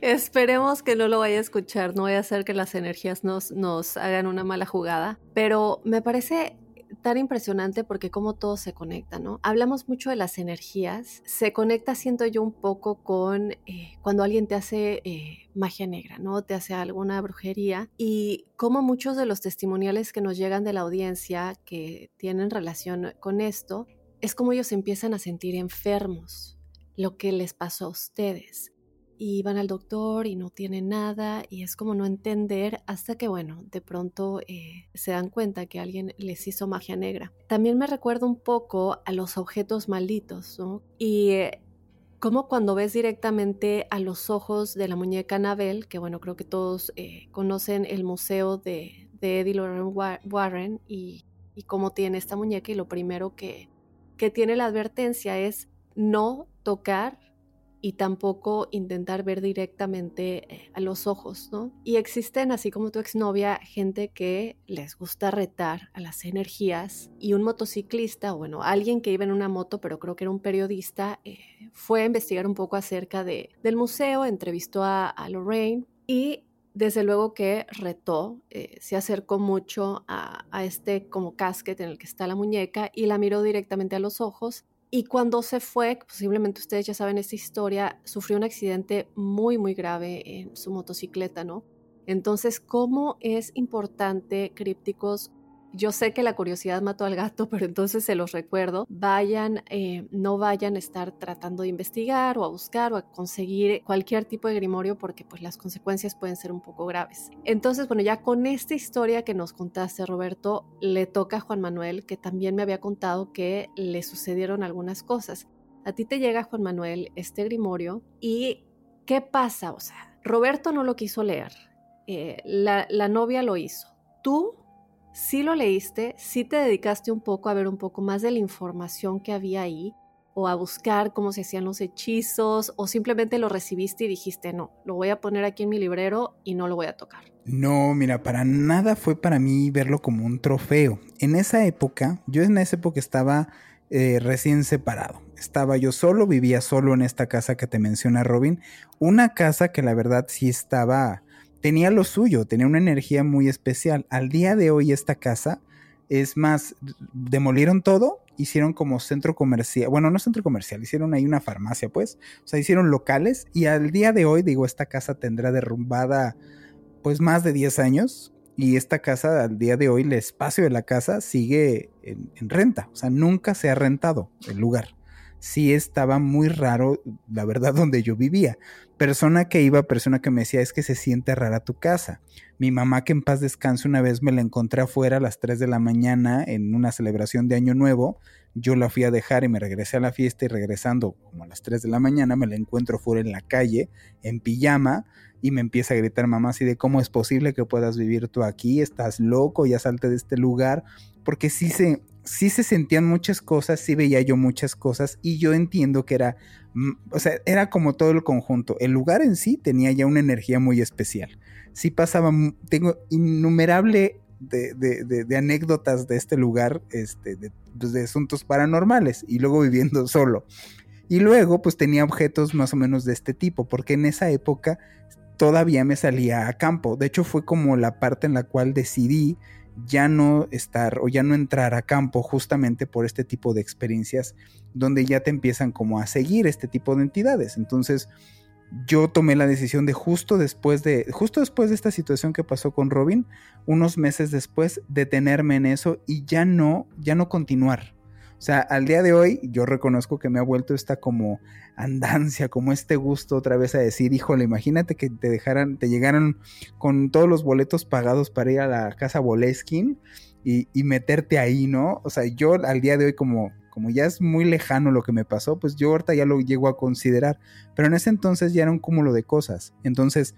Esperemos que no lo vaya a escuchar, no vaya a ser que las energías nos, nos hagan una mala jugada, pero me parece tan impresionante porque como todo se conecta, ¿no? Hablamos mucho de las energías, se conecta, siento yo, un poco con eh, cuando alguien te hace eh, magia negra, ¿no? Te hace alguna brujería y como muchos de los testimoniales que nos llegan de la audiencia que tienen relación con esto, es como ellos empiezan a sentir enfermos, lo que les pasó a ustedes y van al doctor y no tienen nada y es como no entender hasta que bueno, de pronto eh, se dan cuenta que alguien les hizo magia negra. También me recuerda un poco a los objetos malditos, ¿no? Y eh, como cuando ves directamente a los ojos de la muñeca Anabel, que bueno, creo que todos eh, conocen el museo de, de Eddie Lauren Warren y, y cómo tiene esta muñeca y lo primero que, que tiene la advertencia es no tocar y tampoco intentar ver directamente eh, a los ojos, ¿no? Y existen, así como tu exnovia, gente que les gusta retar a las energías y un motociclista, bueno, alguien que iba en una moto, pero creo que era un periodista, eh, fue a investigar un poco acerca de, del museo, entrevistó a, Lorraine y desde luego que retó, eh, se acercó mucho a, a, este como casquete en el que está la muñeca y la miró directamente a los ojos y cuando se fue, posiblemente ustedes ya saben esta historia, sufrió un accidente muy, muy grave en su motocicleta, ¿no? Entonces, ¿cómo es importante, crípticos, yo sé que la curiosidad mató al gato, pero entonces se los recuerdo. Vayan, eh, no vayan a estar tratando de investigar o a buscar o a conseguir cualquier tipo de grimorio porque pues las consecuencias pueden ser un poco graves. Entonces, bueno, ya con esta historia que nos contaste, Roberto, le toca a Juan Manuel, que también me había contado que le sucedieron algunas cosas. A ti te llega, Juan Manuel, este grimorio y ¿qué pasa? O sea, Roberto no lo quiso leer, eh, la, la novia lo hizo. Tú si lo leíste, si te dedicaste un poco a ver un poco más de la información que había ahí, o a buscar cómo se hacían los hechizos, o simplemente lo recibiste y dijiste, no, lo voy a poner aquí en mi librero y no lo voy a tocar. No, mira, para nada fue para mí verlo como un trofeo. En esa época, yo en esa época estaba eh, recién separado. Estaba yo solo, vivía solo en esta casa que te menciona Robin. Una casa que la verdad sí estaba tenía lo suyo, tenía una energía muy especial. Al día de hoy esta casa, es más, demolieron todo, hicieron como centro comercial, bueno, no centro comercial, hicieron ahí una farmacia, pues, o sea, hicieron locales y al día de hoy, digo, esta casa tendrá derrumbada pues más de 10 años y esta casa al día de hoy, el espacio de la casa sigue en, en renta, o sea, nunca se ha rentado el lugar sí estaba muy raro, la verdad, donde yo vivía. Persona que iba, persona que me decía, es que se siente rara tu casa. Mi mamá, que en paz descanse, una vez me la encontré afuera a las 3 de la mañana en una celebración de Año Nuevo. Yo la fui a dejar y me regresé a la fiesta y regresando como a las 3 de la mañana me la encuentro fuera en la calle, en pijama, y me empieza a gritar mamá así de cómo es posible que puedas vivir tú aquí, estás loco, ya salte de este lugar, porque sí se, sí se sentían muchas cosas, sí veía yo muchas cosas y yo entiendo que era, mm, o sea, era como todo el conjunto. El lugar en sí tenía ya una energía muy especial. Sí pasaba, tengo innumerable de, anécdotas de este lugar, este, pues, de, asuntos paranormales, y luego viviendo solo. Y luego, pues tenía objetos más o menos de este tipo, porque en esa época todavía me salía a campo. De hecho, fue como la parte en la cual decidí ya no estar o ya no entrar a campo justamente por este tipo de experiencias donde ya te empiezan como a seguir este tipo de entidades. Entonces, yo tomé la decisión de justo después de justo después de esta situación que pasó con Robin, unos meses después detenerme en eso y ya no ya no continuar. O sea, al día de hoy yo reconozco que me ha vuelto esta como andancia, como este gusto otra vez a decir, híjole, imagínate que te dejaran, te llegaran con todos los boletos pagados para ir a la casa Boleskin y, meterte ahí, ¿no? O sea, yo al día de hoy como como ya es muy lejano lo que me pasó, pues yo ahorita ya lo llego a considerar. Pero en ese entonces ya era un cúmulo de cosas. Entonces,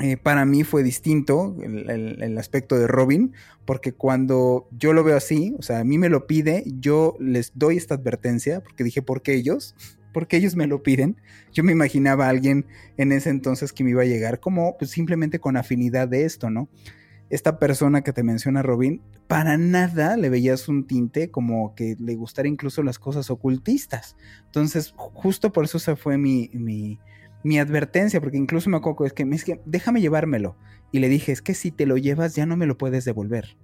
eh, para mí fue distinto el, aspecto de Robin, porque cuando yo lo veo así, o sea, a mí me lo pide, yo les doy esta advertencia, porque dije, ¿por qué ellos? Porque ellos me lo piden. Yo me imaginaba a alguien en ese entonces que me iba a llegar como pues, simplemente con afinidad de esto, ¿no? esta persona que te menciona Robin, para nada le veías un tinte como que le gustara incluso las cosas ocultistas. Entonces, justo por eso se fue mi, mi, mi advertencia, porque incluso me acuerdo, es que, es que déjame llevármelo. Y le dije, es que si te lo llevas ya no me lo puedes devolver.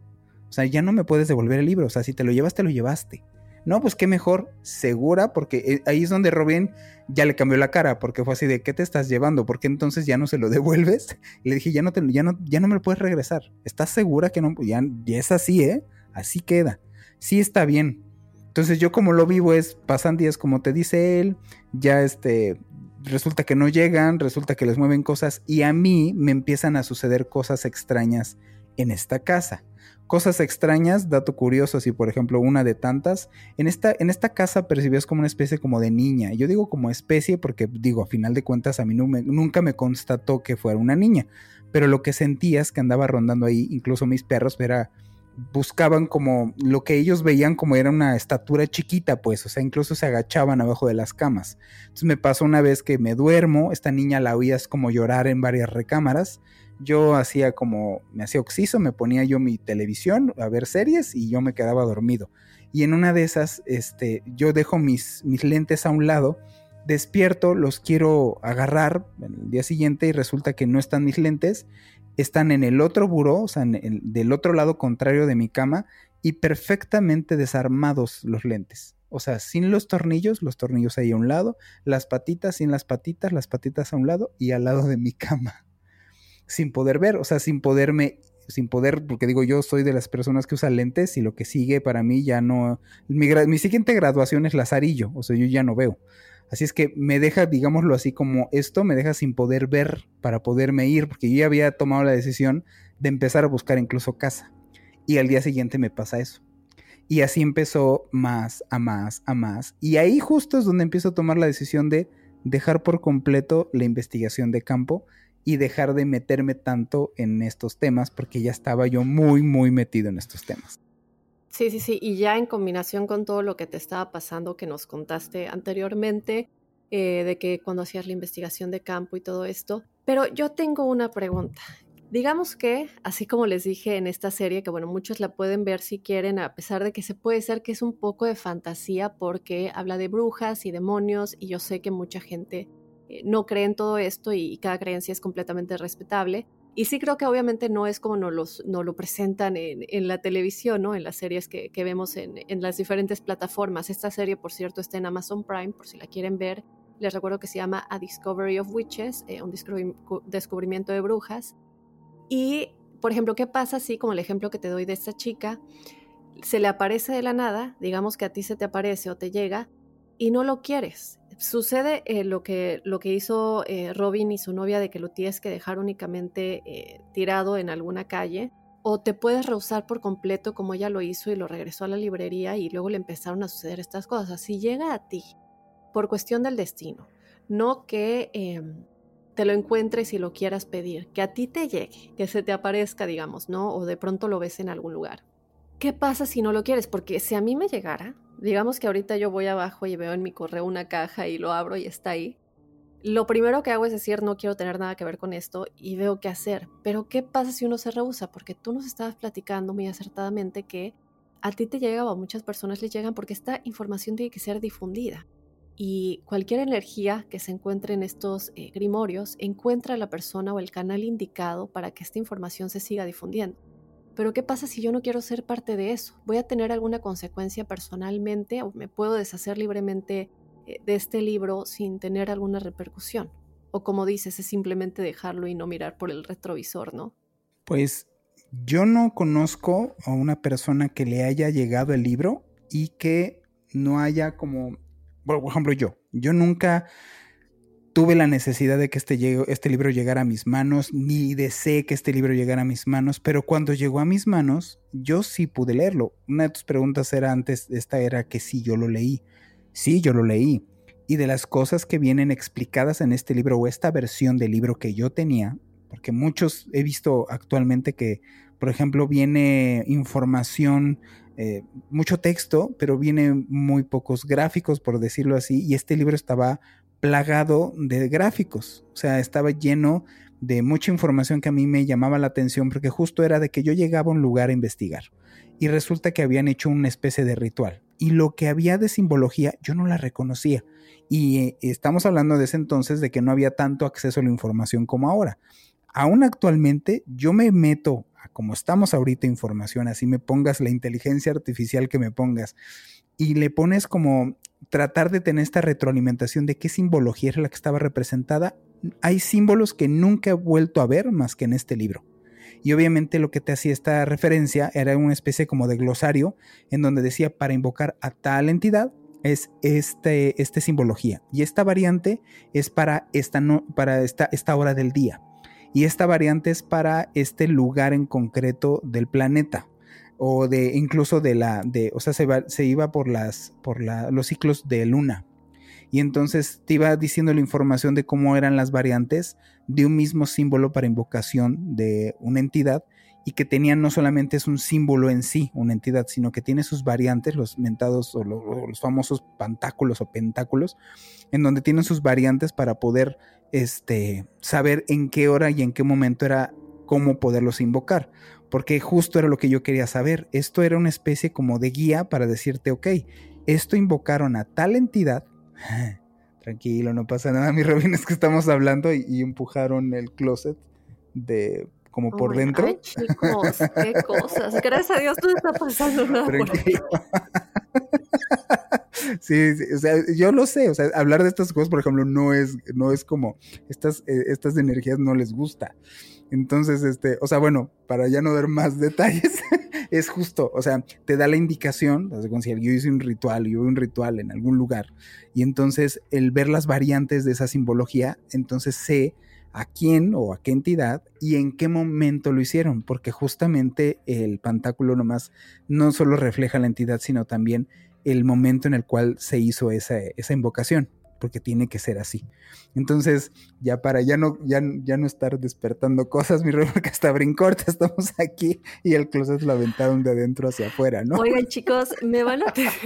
O sea, ya no me puedes devolver el libro. O sea, si te lo llevas, te lo llevaste. No, pues qué mejor, segura, porque eh, ahí es donde Robin ya le cambió la cara, porque fue así de, ¿qué te estás llevando? Porque entonces ya no se lo devuelves? Y le dije, ya no, te, ya no, ya no me lo puedes regresar. ¿Estás segura que no? Ya, ya es así, ¿eh? Así queda. Sí está bien. Entonces yo como lo vivo es, pasan días como te dice él, ya este, resulta que no llegan, resulta que les mueven cosas y a mí me empiezan a suceder cosas extrañas en esta casa. Cosas extrañas, dato curioso, así por ejemplo una de tantas, en esta, en esta casa percibías como una especie como de niña. Yo digo como especie porque digo, a final de cuentas a mí nunca me constató que fuera una niña, pero lo que sentías que andaba rondando ahí, incluso mis perros, era buscaban como lo que ellos veían como era una estatura chiquita, pues, o sea, incluso se agachaban abajo de las camas. Entonces me pasó una vez que me duermo, esta niña la oías como llorar en varias recámaras yo hacía como, me hacía oxiso, me ponía yo mi televisión a ver series y yo me quedaba dormido. Y en una de esas, este, yo dejo mis, mis lentes a un lado, despierto, los quiero agarrar el día siguiente y resulta que no están mis lentes, están en el otro buró, o sea, del otro lado contrario de mi cama y perfectamente desarmados los lentes. O sea, sin los tornillos, los tornillos ahí a un lado, las patitas sin las patitas, las patitas a un lado y al lado de mi cama sin poder ver, o sea, sin poderme, sin poder, porque digo, yo soy de las personas que usa lentes y lo que sigue para mí ya no, mi, siguiente graduación es Lazarillo, o sea, yo ya no veo. Así es que me deja, digámoslo así como esto, me deja sin poder ver para poderme ir, porque yo ya había tomado la decisión de empezar a buscar incluso casa. Y al día siguiente me pasa eso. Y así empezó más a más a más. Y ahí justo es donde empiezo a tomar la decisión de dejar por completo la investigación de campo y dejar de meterme tanto en estos temas porque ya estaba yo muy, muy metido en estos temas. Sí, sí, sí, y ya en combinación con todo lo que te estaba pasando que nos contaste anteriormente, eh, de que cuando hacías la investigación de campo y todo esto, pero yo tengo una pregunta. Digamos que, así como les dije en esta serie, que bueno, muchos la pueden ver si quieren, a pesar de que se puede ser que es un poco de fantasía porque habla de brujas y demonios y yo sé que mucha gente eh, no creen todo esto y, cada creencia es completamente respetable. Y sí creo que obviamente no es como nos, los, lo presentan en, la televisión, ¿no? en las series que, vemos en, las diferentes plataformas. Esta serie, por cierto, está en Amazon Prime, por si la quieren ver. Les recuerdo que se llama A Discovery of Witches, eh, un descubrimiento de brujas. Y, por ejemplo, ¿qué pasa si, como el ejemplo que te doy de esta chica, se le aparece de la nada, digamos que a ti se te aparece o te llega, y no lo quieres? Sucede eh, lo, que, lo que hizo eh, Robin y su novia de que lo tienes que dejar únicamente eh, tirado en alguna calle, o te puedes rehusar por completo como ella lo hizo y lo regresó a la librería y luego le empezaron a suceder estas cosas. Si llega a ti por cuestión del destino, no que em, te lo encuentres y lo quieras pedir, que a ti te llegue, que se te aparezca, digamos, ¿no? O de pronto lo ves en algún lugar. ¿Qué pasa si no lo quieres? Porque si a mí me llegara, digamos que ahorita yo voy abajo y veo en mi correo una caja y lo abro y está ahí. lo primero que hago es decir, no quiero tener nada que ver con esto y veo qué hacer. Pero ¿qué pasa si uno se rehúsa? Porque tú nos estabas platicando muy acertadamente que a ti te llega o a muchas personas les llegan porque esta información tiene que ser difundida. Y cualquier energía que se encuentre en estos eh, grimorios encuentra a la persona o el canal indicado para que esta información se siga difundiendo. Pero ¿qué pasa si yo no quiero ser parte de eso? ¿Voy a tener alguna consecuencia personalmente o me puedo deshacer libremente eh, de este libro sin tener alguna repercusión? O como dices, es simplemente dejarlo y no mirar por el retrovisor, ¿no? Pues yo no conozco a una persona que le haya llegado el libro y que no haya como, por ejemplo yo, yo nunca tuve la necesidad de que este, este libro llegara a mis manos, ni deseé que este libro llegara a mis manos, pero cuando llegó a mis manos, yo sí pude leerlo. Una de tus preguntas era antes, esta era que sí, yo lo leí. Sí, yo lo leí. Y de las cosas que vienen explicadas en este libro o esta versión del libro que yo tenía, porque muchos he visto actualmente que, por ejemplo, viene información eh, mucho texto, pero viene muy pocos gráficos, por decirlo así, y este libro estaba plagado de gráficos, o sea, estaba lleno de mucha información que a mí me llamaba la atención porque justo era de que yo llegaba a un lugar a investigar y resulta que habían hecho una especie de ritual. Y lo que había de simbología yo no la reconocía. Y eh, estamos hablando de ese entonces de que no había tanto acceso a la información como ahora. Aún actualmente yo me meto a como estamos ahorita información, así me pongas la inteligencia artificial que me pongas y le pones como tratar de tener esta retroalimentación de qué simbología era la que estaba representada, hay símbolos que nunca he vuelto a ver más que en este libro. Y obviamente lo que te hacía esta referencia era una especie como de glosario en donde decía para invocar a tal entidad es este, esta simbología. Y esta variante es para, esta, no, para esta, esta hora del día. Y esta variante es para este lugar en concreto del planeta o de incluso de la, de, o sea, se, se iba por, las, por los ciclos de luna. Y entonces te iba diciendo la información de cómo eran las variantes de un mismo símbolo para invocación de una entidad y que tenía no solamente es un símbolo en sí, una entidad, sino que tiene sus variantes, los mentados o los, los famosos pantáculos o pentáculos, en donde tienen sus variantes para poder este, saber en qué hora y en qué momento era cómo poderlos invocar porque justo era lo que yo quería saber. Esto era una especie como de guía para decirte, ok, esto invocaron a tal entidad. Tranquilo, no pasa nada, mi Robin, es que estamos hablando y, empujaron el closet de como por dentro. Ay, chicos, qué cosas. Gracias a Dios no está pasando nada por ahí. Sí, sí, o sea, yo lo sé, o sea, hablar de estas cosas, por ejemplo, no es, no es como, estas, eh, estas energías no les gusta. Entonces, este, o sea, bueno, para ya no ver más detalles, es justo, o sea, te da la indicación, si yo hice un ritual, yo un ritual en algún lugar, y entonces el ver las variantes de esa simbología, entonces sé a quién o a qué entidad y en qué momento lo hicieron, porque justamente el pantáculo nomás no solo refleja la entidad, sino también el momento en el cual se hizo esa, esa invocación porque tiene que ser así. Entonces, ya para ya no, ya, ya no estar despertando cosas, mi rey, porque hasta brincorte estamos aquí y el closet lo aventaron de adentro hacia afuera, ¿no? Oigan, chicos, me van a tener...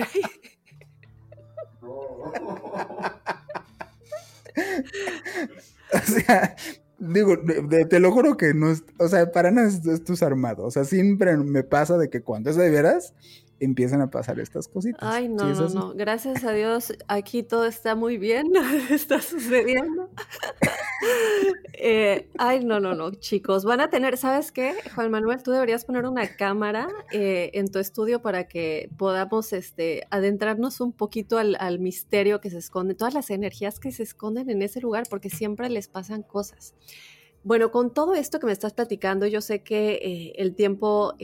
o sea, digo, te lo juro que no es, o sea, para nada es, armado. O sea, siempre me pasa de que cuando es de veras, empiezan a pasar estas cositas. Ay, no, no, no. Gracias a Dios, aquí todo está muy bien, está sucediendo. Eh, ay, no, no, no, chicos. Van a tener, ¿sabes qué? Juan Manuel, tú deberías poner una cámara eh, en tu estudio para que podamos este, adentrarnos un poquito al, misterio que se esconde, todas las energías que se esconden en ese lugar, porque siempre les pasan cosas. Bueno, con todo esto que me estás platicando, yo sé que eh, el tiempo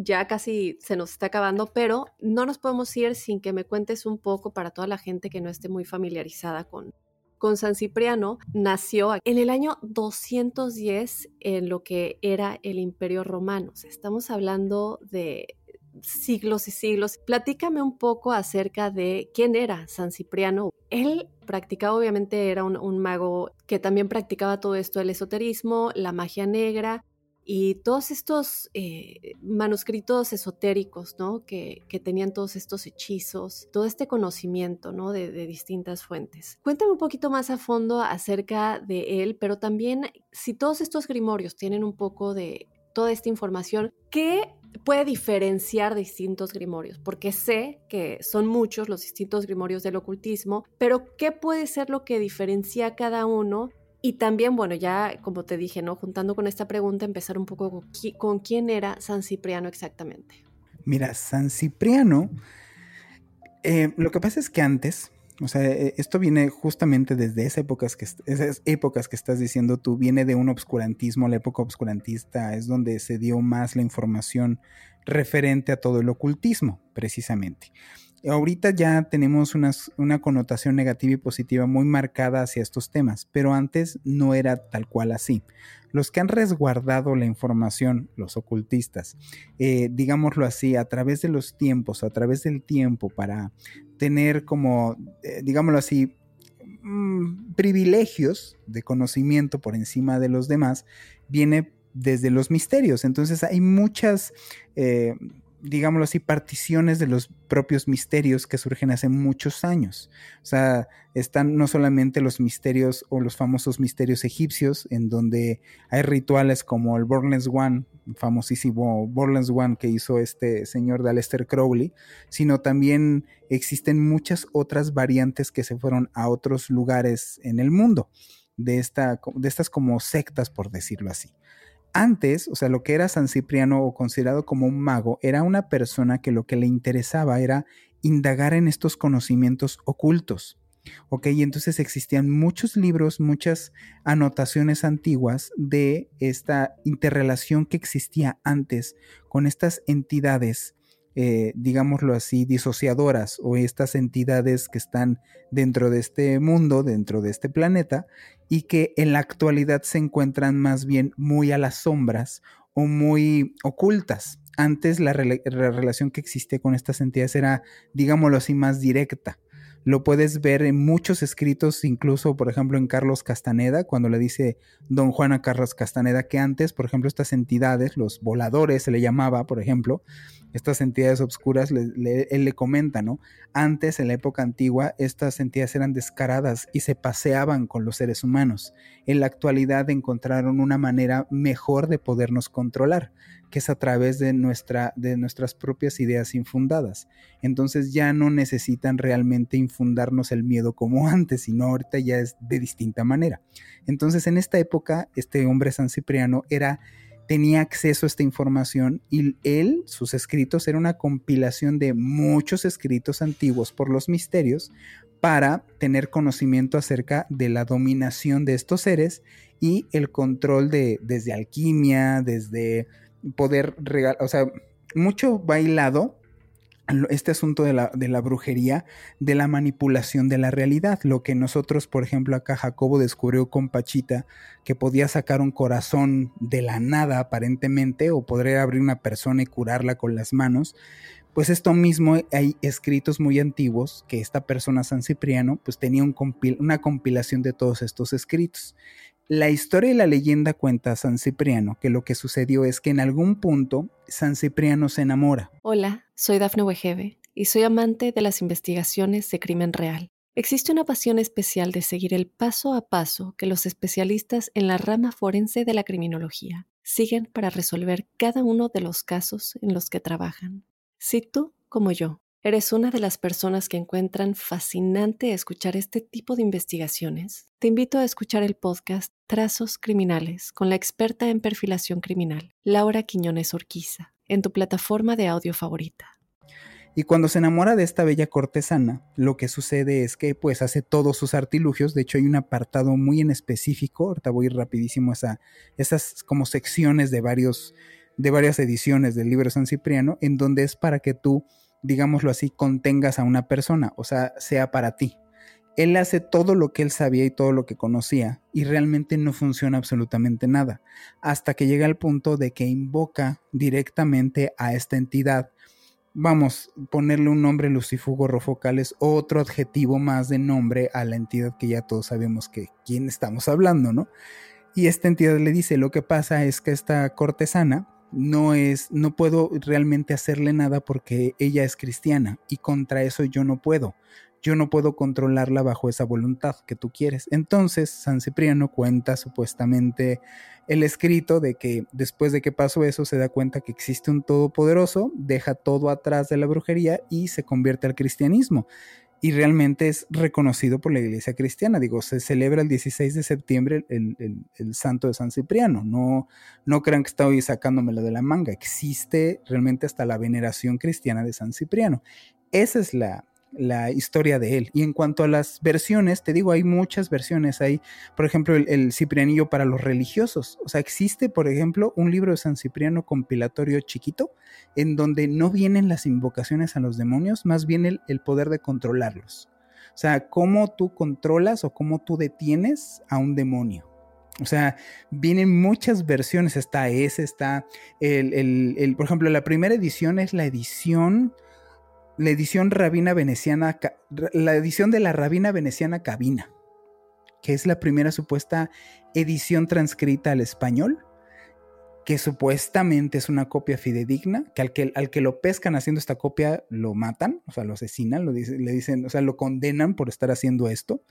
ya casi se nos está acabando, pero no nos podemos ir sin que me cuentes un poco para toda la gente que no esté muy familiarizada con, con San Cipriano. Nació en el año 210 en lo que era el Imperio Romano. estamos hablando de siglos y siglos. Platícame un poco acerca de quién era San Cipriano. Él practicaba, obviamente, era un, un mago que también practicaba todo esto, el esoterismo, la magia negra, y todos estos eh, manuscritos esotéricos, ¿no? Que, tenían todos estos hechizos, todo este conocimiento, ¿no? De, de, distintas fuentes. Cuéntame un poquito más a fondo acerca de él, pero también si todos estos grimorios tienen un poco de toda esta información, ¿qué puede diferenciar distintos grimorios? Porque sé que son muchos los distintos grimorios del ocultismo, pero ¿qué puede ser lo que diferencia cada uno y también, bueno, ya como te dije, ¿no? Juntando con esta pregunta, empezar un poco con, quién era San Cipriano exactamente. Mira, San Cipriano, eh, lo que pasa es que antes, o sea, e, esto viene justamente desde esas épocas, que, esas épocas que estás diciendo tú, viene de un obscurantismo, la época obscurantista es donde se dio más la información referente a todo el ocultismo, precisamente ahorita ya tenemos una connotación negativa y positiva muy marcada hacia estos temas, pero antes no era tal cual así. Los que han resguardado la información, los ocultistas, eh, digámoslo así, a través de los tiempos, a través del tiempo, para tener como, eh, digámoslo así, mm, privilegios de conocimiento por encima de los demás, viene desde los misterios. Entonces hay muchas... Eh, digámoslo así, particiones de los propios misterios que surgen hace muchos años. O sea, están no solamente los misterios o los famosos misterios egipcios, en donde hay rituales como el Bornless One, famosísimo Bornless One que hizo este señor de Aleister Crowley, sino también existen muchas otras variantes que se fueron a otros lugares en el mundo, de, esta, de estas como sectas, por decirlo así. Antes, o sea, lo que era San Cipriano o considerado como un mago, era una persona que lo que le interesaba era indagar en estos conocimientos ocultos. Ok, y entonces existían muchos libros, muchas anotaciones antiguas de esta interrelación que existía antes con estas entidades eh, digámoslo así, disociadoras o estas entidades que están dentro de este mundo, dentro de este planeta, y que en la actualidad se encuentran más bien muy a las sombras o muy ocultas. Antes la, la relación que existía con estas entidades era, digámoslo así, más directa. Lo puedes ver en muchos escritos, incluso, por ejemplo, en Carlos Castaneda, cuando le dice don Juan a Carlos Castaneda que antes, por ejemplo, estas entidades, los voladores se le llamaba, por ejemplo, estas entidades obscuras, él le comenta, ¿no? Antes, en la época antigua, estas entidades eran descaradas y se paseaban con los seres humanos. En la actualidad encontraron una manera mejor de podernos controlar, que es a través de, nuestra, de nuestras propias ideas infundadas. Entonces ya no necesitan realmente infundarnos el miedo como antes, sino ahorita ya es de distinta manera. Entonces en esta época, este hombre San Cipriano era tenía acceso a esta información y él, sus escritos, era una compilación de muchos escritos antiguos por los misterios para tener conocimiento acerca de la dominación de estos seres y el control de desde alquimia, desde poder regalar, o sea, mucho bailado este asunto de la, de la, brujería, de la manipulación de la realidad. Lo que nosotros, por ejemplo, acá Jacobo descubrió con Pachita, que podía sacar un corazón de la nada aparentemente, o podría abrir una persona y curarla con las manos. Pues esto mismo hay escritos muy antiguos que esta persona San Cipriano pues tenía un una compilación de todos estos escritos. La historia y la leyenda cuenta a San Cipriano que lo que sucedió es que en algún punto San Cipriano se enamora. Hola, soy Dafne Wegebe y soy amante de las investigaciones de crimen real. Existe una pasión especial de seguir el paso a paso que los especialistas en la rama forense de la criminología siguen para resolver cada uno de los casos en los que trabajan. Si tú, como yo, ¿Eres una de las personas que encuentran fascinante escuchar este tipo de investigaciones? Te invito a escuchar el podcast Trazos Criminales con la experta en perfilación criminal, Laura Quiñones Orquiza, en tu plataforma de audio favorita. Y cuando se enamora de esta bella cortesana, lo que sucede es que pues hace todos sus artilugios, de hecho hay un apartado muy en específico, ahorita voy rapidísimo a esas como secciones de varios de varias ediciones del libro San Cipriano, en donde es para que tú digámoslo así, contengas a una persona, o sea, sea para ti. Él hace todo lo que él sabía y todo lo que conocía y realmente no funciona absolutamente nada, hasta que llega al punto de que invoca directamente a esta entidad. Vamos, ponerle un nombre lucifugo rofocales, otro adjetivo más de nombre a la entidad que ya todos sabemos que quién estamos hablando, ¿no? Y esta entidad le dice, lo que pasa es que esta cortesana no es, no puedo realmente hacerle nada porque ella es cristiana y contra eso yo no puedo. Yo no puedo controlarla bajo esa voluntad que tú quieres. Entonces, San Cipriano cuenta supuestamente el escrito de que después de que pasó eso se da cuenta que existe un todopoderoso, deja todo atrás de la brujería y se convierte al cristianismo y realmente es reconocido por la iglesia cristiana. Digo, se celebra el 16 de septiembre el, santo de San Cipriano. No, no crean que estoy sacándomelo de la manga. Existe realmente hasta la veneración cristiana de San Cipriano. Esa es la, la historia de él. Y en cuanto a las versiones, te digo, hay muchas versiones. Hay, por ejemplo, el, Ciprianillo para los religiosos. O sea, existe, por ejemplo, un libro de San Cipriano compilatorio chiquito, en donde no vienen las invocaciones a los demonios, más bien el, poder de controlarlos. O sea, cómo tú controlas o cómo tú detienes a un demonio. O sea, vienen muchas versiones. Está ese, está el, el, por ejemplo, la primera edición es la edición la edición rabina veneciana, la edición de la rabina veneciana Cabina, que es la primera supuesta edición transcrita al español, que supuestamente es una copia fidedigna, que al que, al que lo pescan haciendo esta copia lo matan, o sea, lo asesinan, lo le dicen, o sea, lo condenan por estar haciendo esto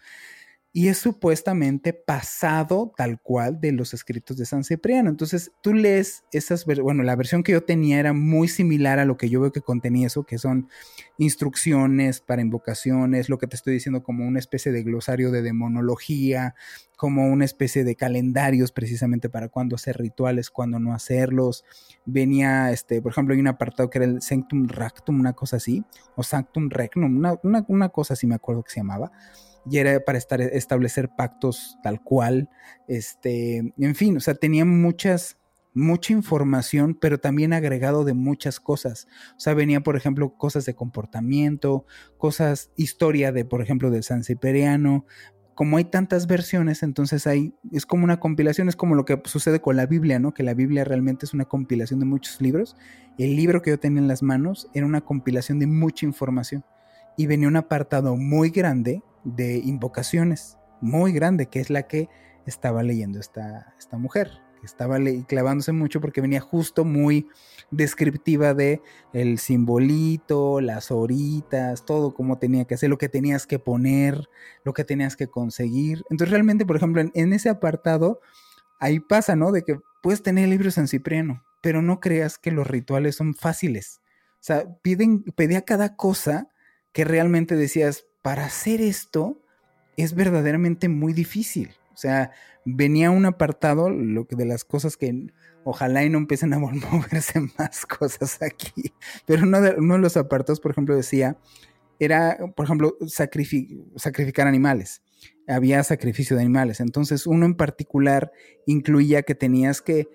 y es supuestamente pasado tal cual de los escritos de San Cipriano. Entonces tú lees esas, bueno, la versión que yo tenía era muy similar a lo que yo veo que contenía eso, que son instrucciones para invocaciones, lo que te estoy diciendo como una especie de glosario de demonología, como una especie de calendarios precisamente para cuándo hacer rituales, cuándo no hacerlos. Venía, este, por ejemplo, hay un apartado que era el Sanctum Ractum, una cosa así, o Sanctum Regnum, una, una, una cosa así me acuerdo que se llamaba y era para establecer pactos tal cual, este, en fin, o sea, tenía muchas, mucha información, pero también agregado de muchas cosas. O sea, venía, por ejemplo, cosas de comportamiento, cosas, historia de, por ejemplo, del San Cipriano. Como hay tantas versiones, entonces hay, es como una compilación, es como lo que sucede con la Biblia, ¿no? Que la Biblia realmente es una compilación de muchos libros. El libro que yo tenía en las manos era una compilación de mucha información. Y venía un apartado muy grande de invocaciones muy grande, que es la que estaba leyendo esta, esta mujer, que estaba clavándose mucho porque venía justo muy descriptiva de el simbolito, las horitas, todo como tenía que hacer, lo que tenías que poner, lo que tenías que conseguir. Entonces realmente, por ejemplo, en, ese apartado, ahí pasa, ¿no? De que puedes tener el libro San Cipriano, pero no creas que los rituales son fáciles. O sea, piden, pedía cada cosa que realmente decías, para hacer esto es verdaderamente muy difícil. O sea, venía un apartado, lo que de las cosas que ojalá y no empiecen a moverse más cosas aquí. Pero uno de, los apartados, por ejemplo, decía, era, por ejemplo, sacrificar animales. Había sacrificio de animales. Entonces, uno en particular incluía que tenías que,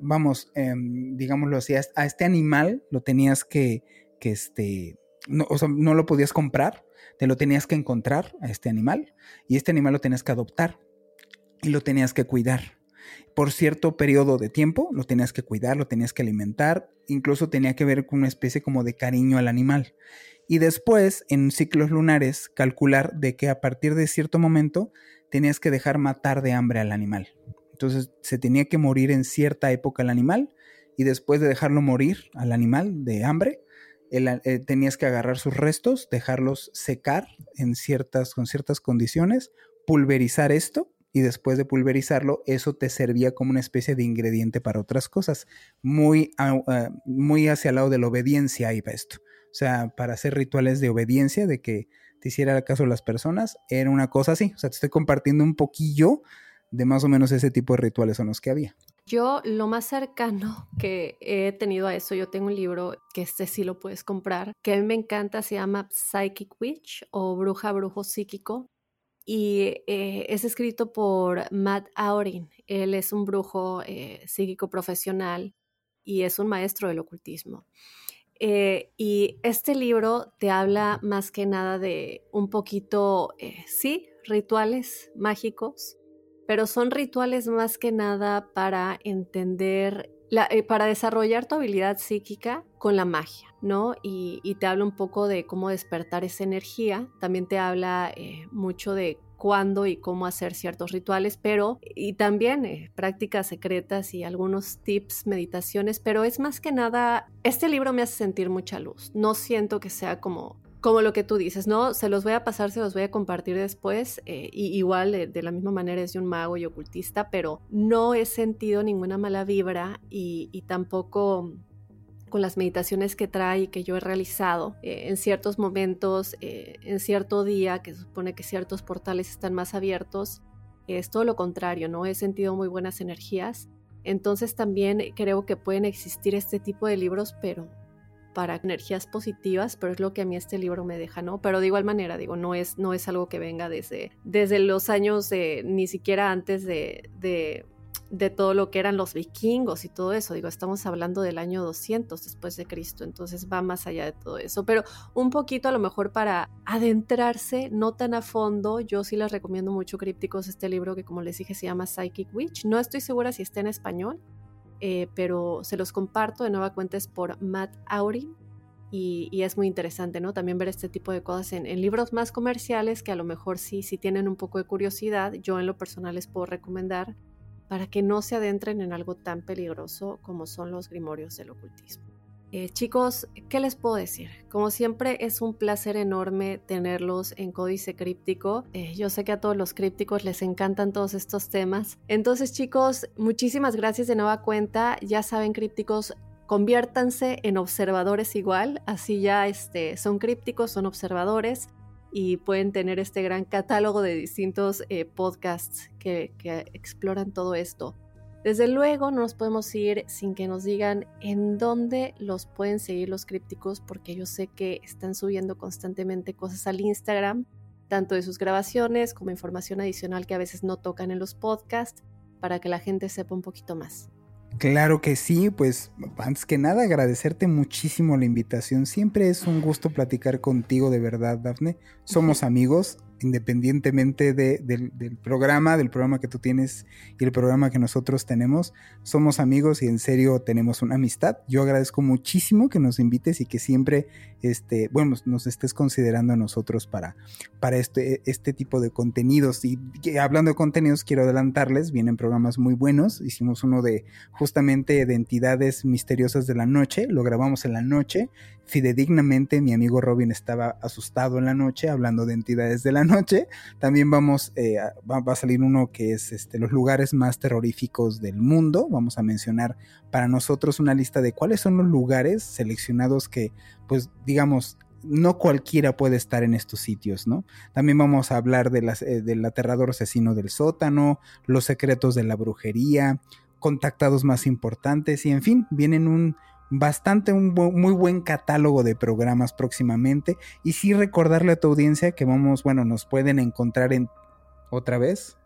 vamos, em, digámoslo así, a este animal lo tenías que, que este, no, o sea, no lo podías comprar, te lo tenías que encontrar a este animal y este animal lo tenías que adoptar y lo tenías que cuidar. Por cierto periodo de tiempo lo tenías que cuidar, lo tenías que alimentar, incluso tenía que ver con una especie como de cariño al animal. Y después, en ciclos lunares, calcular de que a partir de cierto momento tenías que dejar matar de hambre al animal. Entonces se tenía que morir en cierta época el animal y después de dejarlo morir al animal de hambre, eh, tenías que agarrar sus restos, dejarlos secar en ciertas, con ciertas condiciones, pulverizar esto y después de pulverizarlo, eso te servía como una especie de ingrediente para otras cosas. Muy, ah, muy hacia el lado de la obediencia iba esto. O sea, para hacer rituales de obediencia, de que te hiciera caso las personas, era una cosa así. O sea, te estoy compartiendo un poquillo de más o menos ese tipo de rituales son los que había. Yo lo más cercano que he tenido a eso, yo tengo un libro que este sí lo puedes comprar, que a mí me encanta, se llama Psychic Witch o Bruja, Brujo Psíquico. Y eh, es escrito por Matt Aurin. Él es un brujo eh, psíquico profesional y es un maestro del ocultismo. Eh, y este libro te habla más que nada de un poquito, sí, rituales mágicos, pero son rituales más que nada para entender, eh, para desarrollar tu habilidad psíquica con la magia, ¿no? Y, te habla un poco de cómo despertar esa energía, también te habla eh, mucho de cuándo y cómo hacer ciertos rituales, pero y también eh, prácticas secretas y algunos tips, meditaciones, pero es más que nada, este libro me hace sentir mucha luz. No siento que sea como como lo que tú dices, ¿no? Se los voy a pasar, se los voy a compartir después. Eh, y igual, de, la misma manera, es de un mago y ocultista, pero no he sentido ninguna mala vibra y, tampoco con las meditaciones que trae y que yo he realizado eh, en ciertos momentos, eh, en cierto día, que supone que ciertos portales están más abiertos, es todo lo contrario, ¿no? He sentido muy buenas energías. Entonces también creo que pueden existir este tipo de libros, pero para energías positivas, pero es lo que a mí este libro me deja, ¿no? Pero de igual manera, digo, no es, no es algo que venga desde, desde los años de, ni siquiera antes de, de, de todo lo que eran los vikingos y todo eso. Digo, estamos hablando del año 200 después de Cristo, entonces va más allá de todo eso. Pero un poquito a lo mejor para adentrarse, no tan a fondo, yo sí les recomiendo mucho Crípticos este libro que como les dije se llama Psychic Witch. No estoy segura si está en español, eh, pero se los comparto de nueva cuenta es por Matt Aurin y, es muy interesante, ¿no? También ver este tipo de cosas en, libros más comerciales que a lo mejor sí, si tienen un poco de curiosidad, yo en lo personal les puedo recomendar para que no se adentren en algo tan peligroso como son los grimorios del ocultismo. Eh, chicos, ¿qué les puedo decir? Como siempre es un placer enorme tenerlos en Códice Críptico. Eh, yo sé que a todos los crípticos les encantan todos estos temas. Entonces chicos, muchísimas gracias de nueva cuenta. Ya saben crípticos, conviértanse en observadores igual. Así ya este, son crípticos, son observadores y pueden tener este gran catálogo de distintos eh, podcasts que exploran todo esto. Desde luego no nos podemos ir sin que nos digan en dónde los pueden seguir los crípticos, porque yo sé que están subiendo constantemente cosas al Instagram, tanto de sus grabaciones como información adicional que a veces no tocan en los podcasts, para que la gente sepa un poquito más. Claro que sí, pues antes que nada agradecerte muchísimo la invitación. Siempre es un gusto platicar contigo de verdad, Dafne. Somos amigos, independientemente del, programa, del programa que tú tienes y el programa que nosotros tenemos, somos amigos y en serio tenemos una amistad. Yo agradezco muchísimo que nos invites y que siempre, este, bueno, nos estés considerando a nosotros para, para este, este tipo de contenidos. Y hablando de contenidos, quiero adelantarles, vienen programas muy buenos. Hicimos uno de justamente de entidades misteriosas de la noche, lo grabamos en la noche. Fidedignamente, mi amigo Robin estaba asustado en la noche hablando de entidades de la noche. También vamos, eh, va, a salir uno que es este, los lugares más terroríficos del mundo. Vamos a mencionar para nosotros una lista de cuáles son los lugares seleccionados que, pues, digamos, no cualquiera puede estar en estos sitios, ¿no? También vamos a hablar de las, eh, del aterrador asesino del sótano, los secretos de la brujería, contactados más importantes y en fin, vienen un, bastante un muy buen catálogo de programas próximamente y sí recordarle a tu audiencia que vamos, bueno, nos pueden encontrar en otra vez.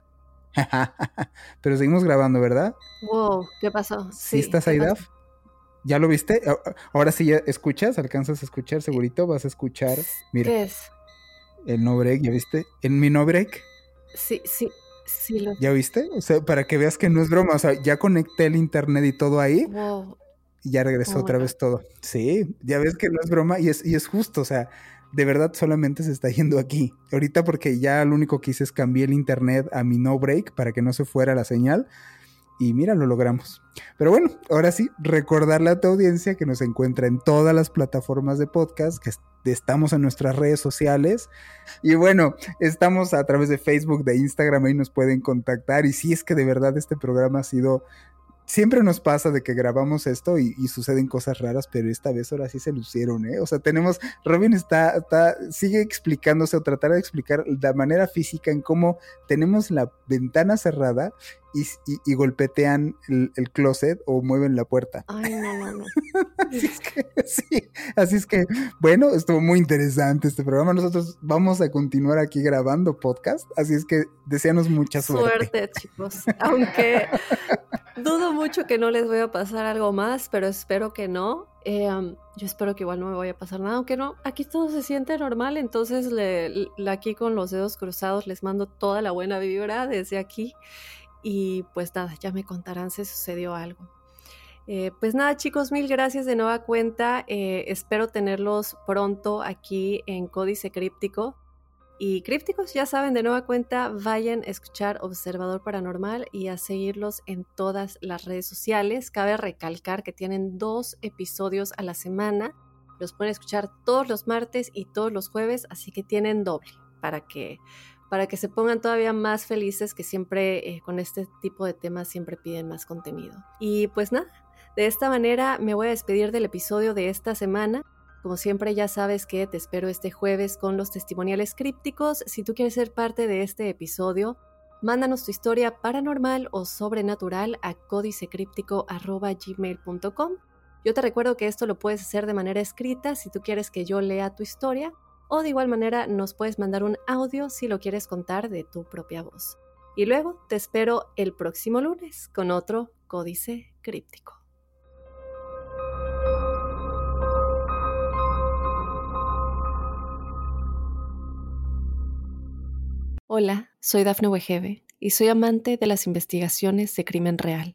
Pero seguimos grabando, ¿verdad? Wow, ¿qué pasó? Sí, estás ahí, Daf? ¿Ya lo viste? Ahora sí ya escuchas, alcanzas a escuchar segurito, vas a escuchar. Mira. ¿Qué es? El no break, ¿ya viste? ¿En mi no break? Sí, sí, sí lo ¿Ya viste? O sea, para que veas que no es broma, o sea, ya conecté el internet y todo ahí. Wow y ya regresó otra vez todo. Sí, ya ves que no es broma y es, y es justo, o sea, de verdad solamente se está yendo aquí. Ahorita porque ya lo único que hice es cambiar el internet a mi no break para que no se fuera la señal. Y mira, lo logramos. Pero bueno, ahora sí, recordarle a tu audiencia que nos encuentra en todas las plataformas de podcast, que estamos en nuestras redes sociales. Y bueno, estamos a través de Facebook, de Instagram, ahí nos pueden contactar. Y si es que de verdad este programa ha sido siempre nos pasa de que grabamos esto y, suceden cosas raras, pero esta vez ahora sí se lucieron, ¿eh? O sea, tenemos, Robin está, está, sigue explicándose o tratar de explicar la manera física en cómo tenemos la ventana cerrada y, golpetean el, closet o mueven la puerta. Ay, no, no, no. así, es que, sí, así es que, bueno, estuvo muy interesante este programa. Nosotros vamos a continuar aquí grabando podcast, así es que deseanos mucha suerte. Suerte, chicos. Aunque dudo mucho que no les voy a pasar algo más, pero espero que no. Eh, yo espero que igual no me vaya a pasar nada, aunque no, aquí todo se siente normal, entonces le, aquí con los dedos cruzados les mando toda la buena vibra desde aquí y pues nada, ya me contarán si sucedió algo. Eh, pues nada chicos, mil gracias de nueva cuenta. Eh, espero tenerlos pronto aquí en Códice Críptico. Y crípticos, ya saben, de nueva cuenta, vayan a escuchar Observador Paranormal y a seguirlos en todas las redes sociales. Cabe recalcar que tienen dos episodios a la semana. Los pueden escuchar todos los martes y todos los jueves, así que tienen doble para que, para que se pongan todavía más felices que siempre eh, con este tipo de temas siempre piden más contenido. Y pues nada, de esta manera me voy a despedir del episodio de esta semana. Como siempre ya sabes que te espero este jueves con los testimoniales crípticos. Si tú quieres ser parte de este episodio, mándanos tu historia paranormal o sobrenatural a códicecríptico.gmail.com. Yo te recuerdo que esto lo puedes hacer de manera escrita si tú quieres que yo lea tu historia o de igual manera nos puedes mandar un audio si lo quieres contar de tu propia voz. Y luego te espero el próximo lunes con otro códice críptico. Hola, soy Dafne Wegebe y soy amante de las investigaciones de crimen real.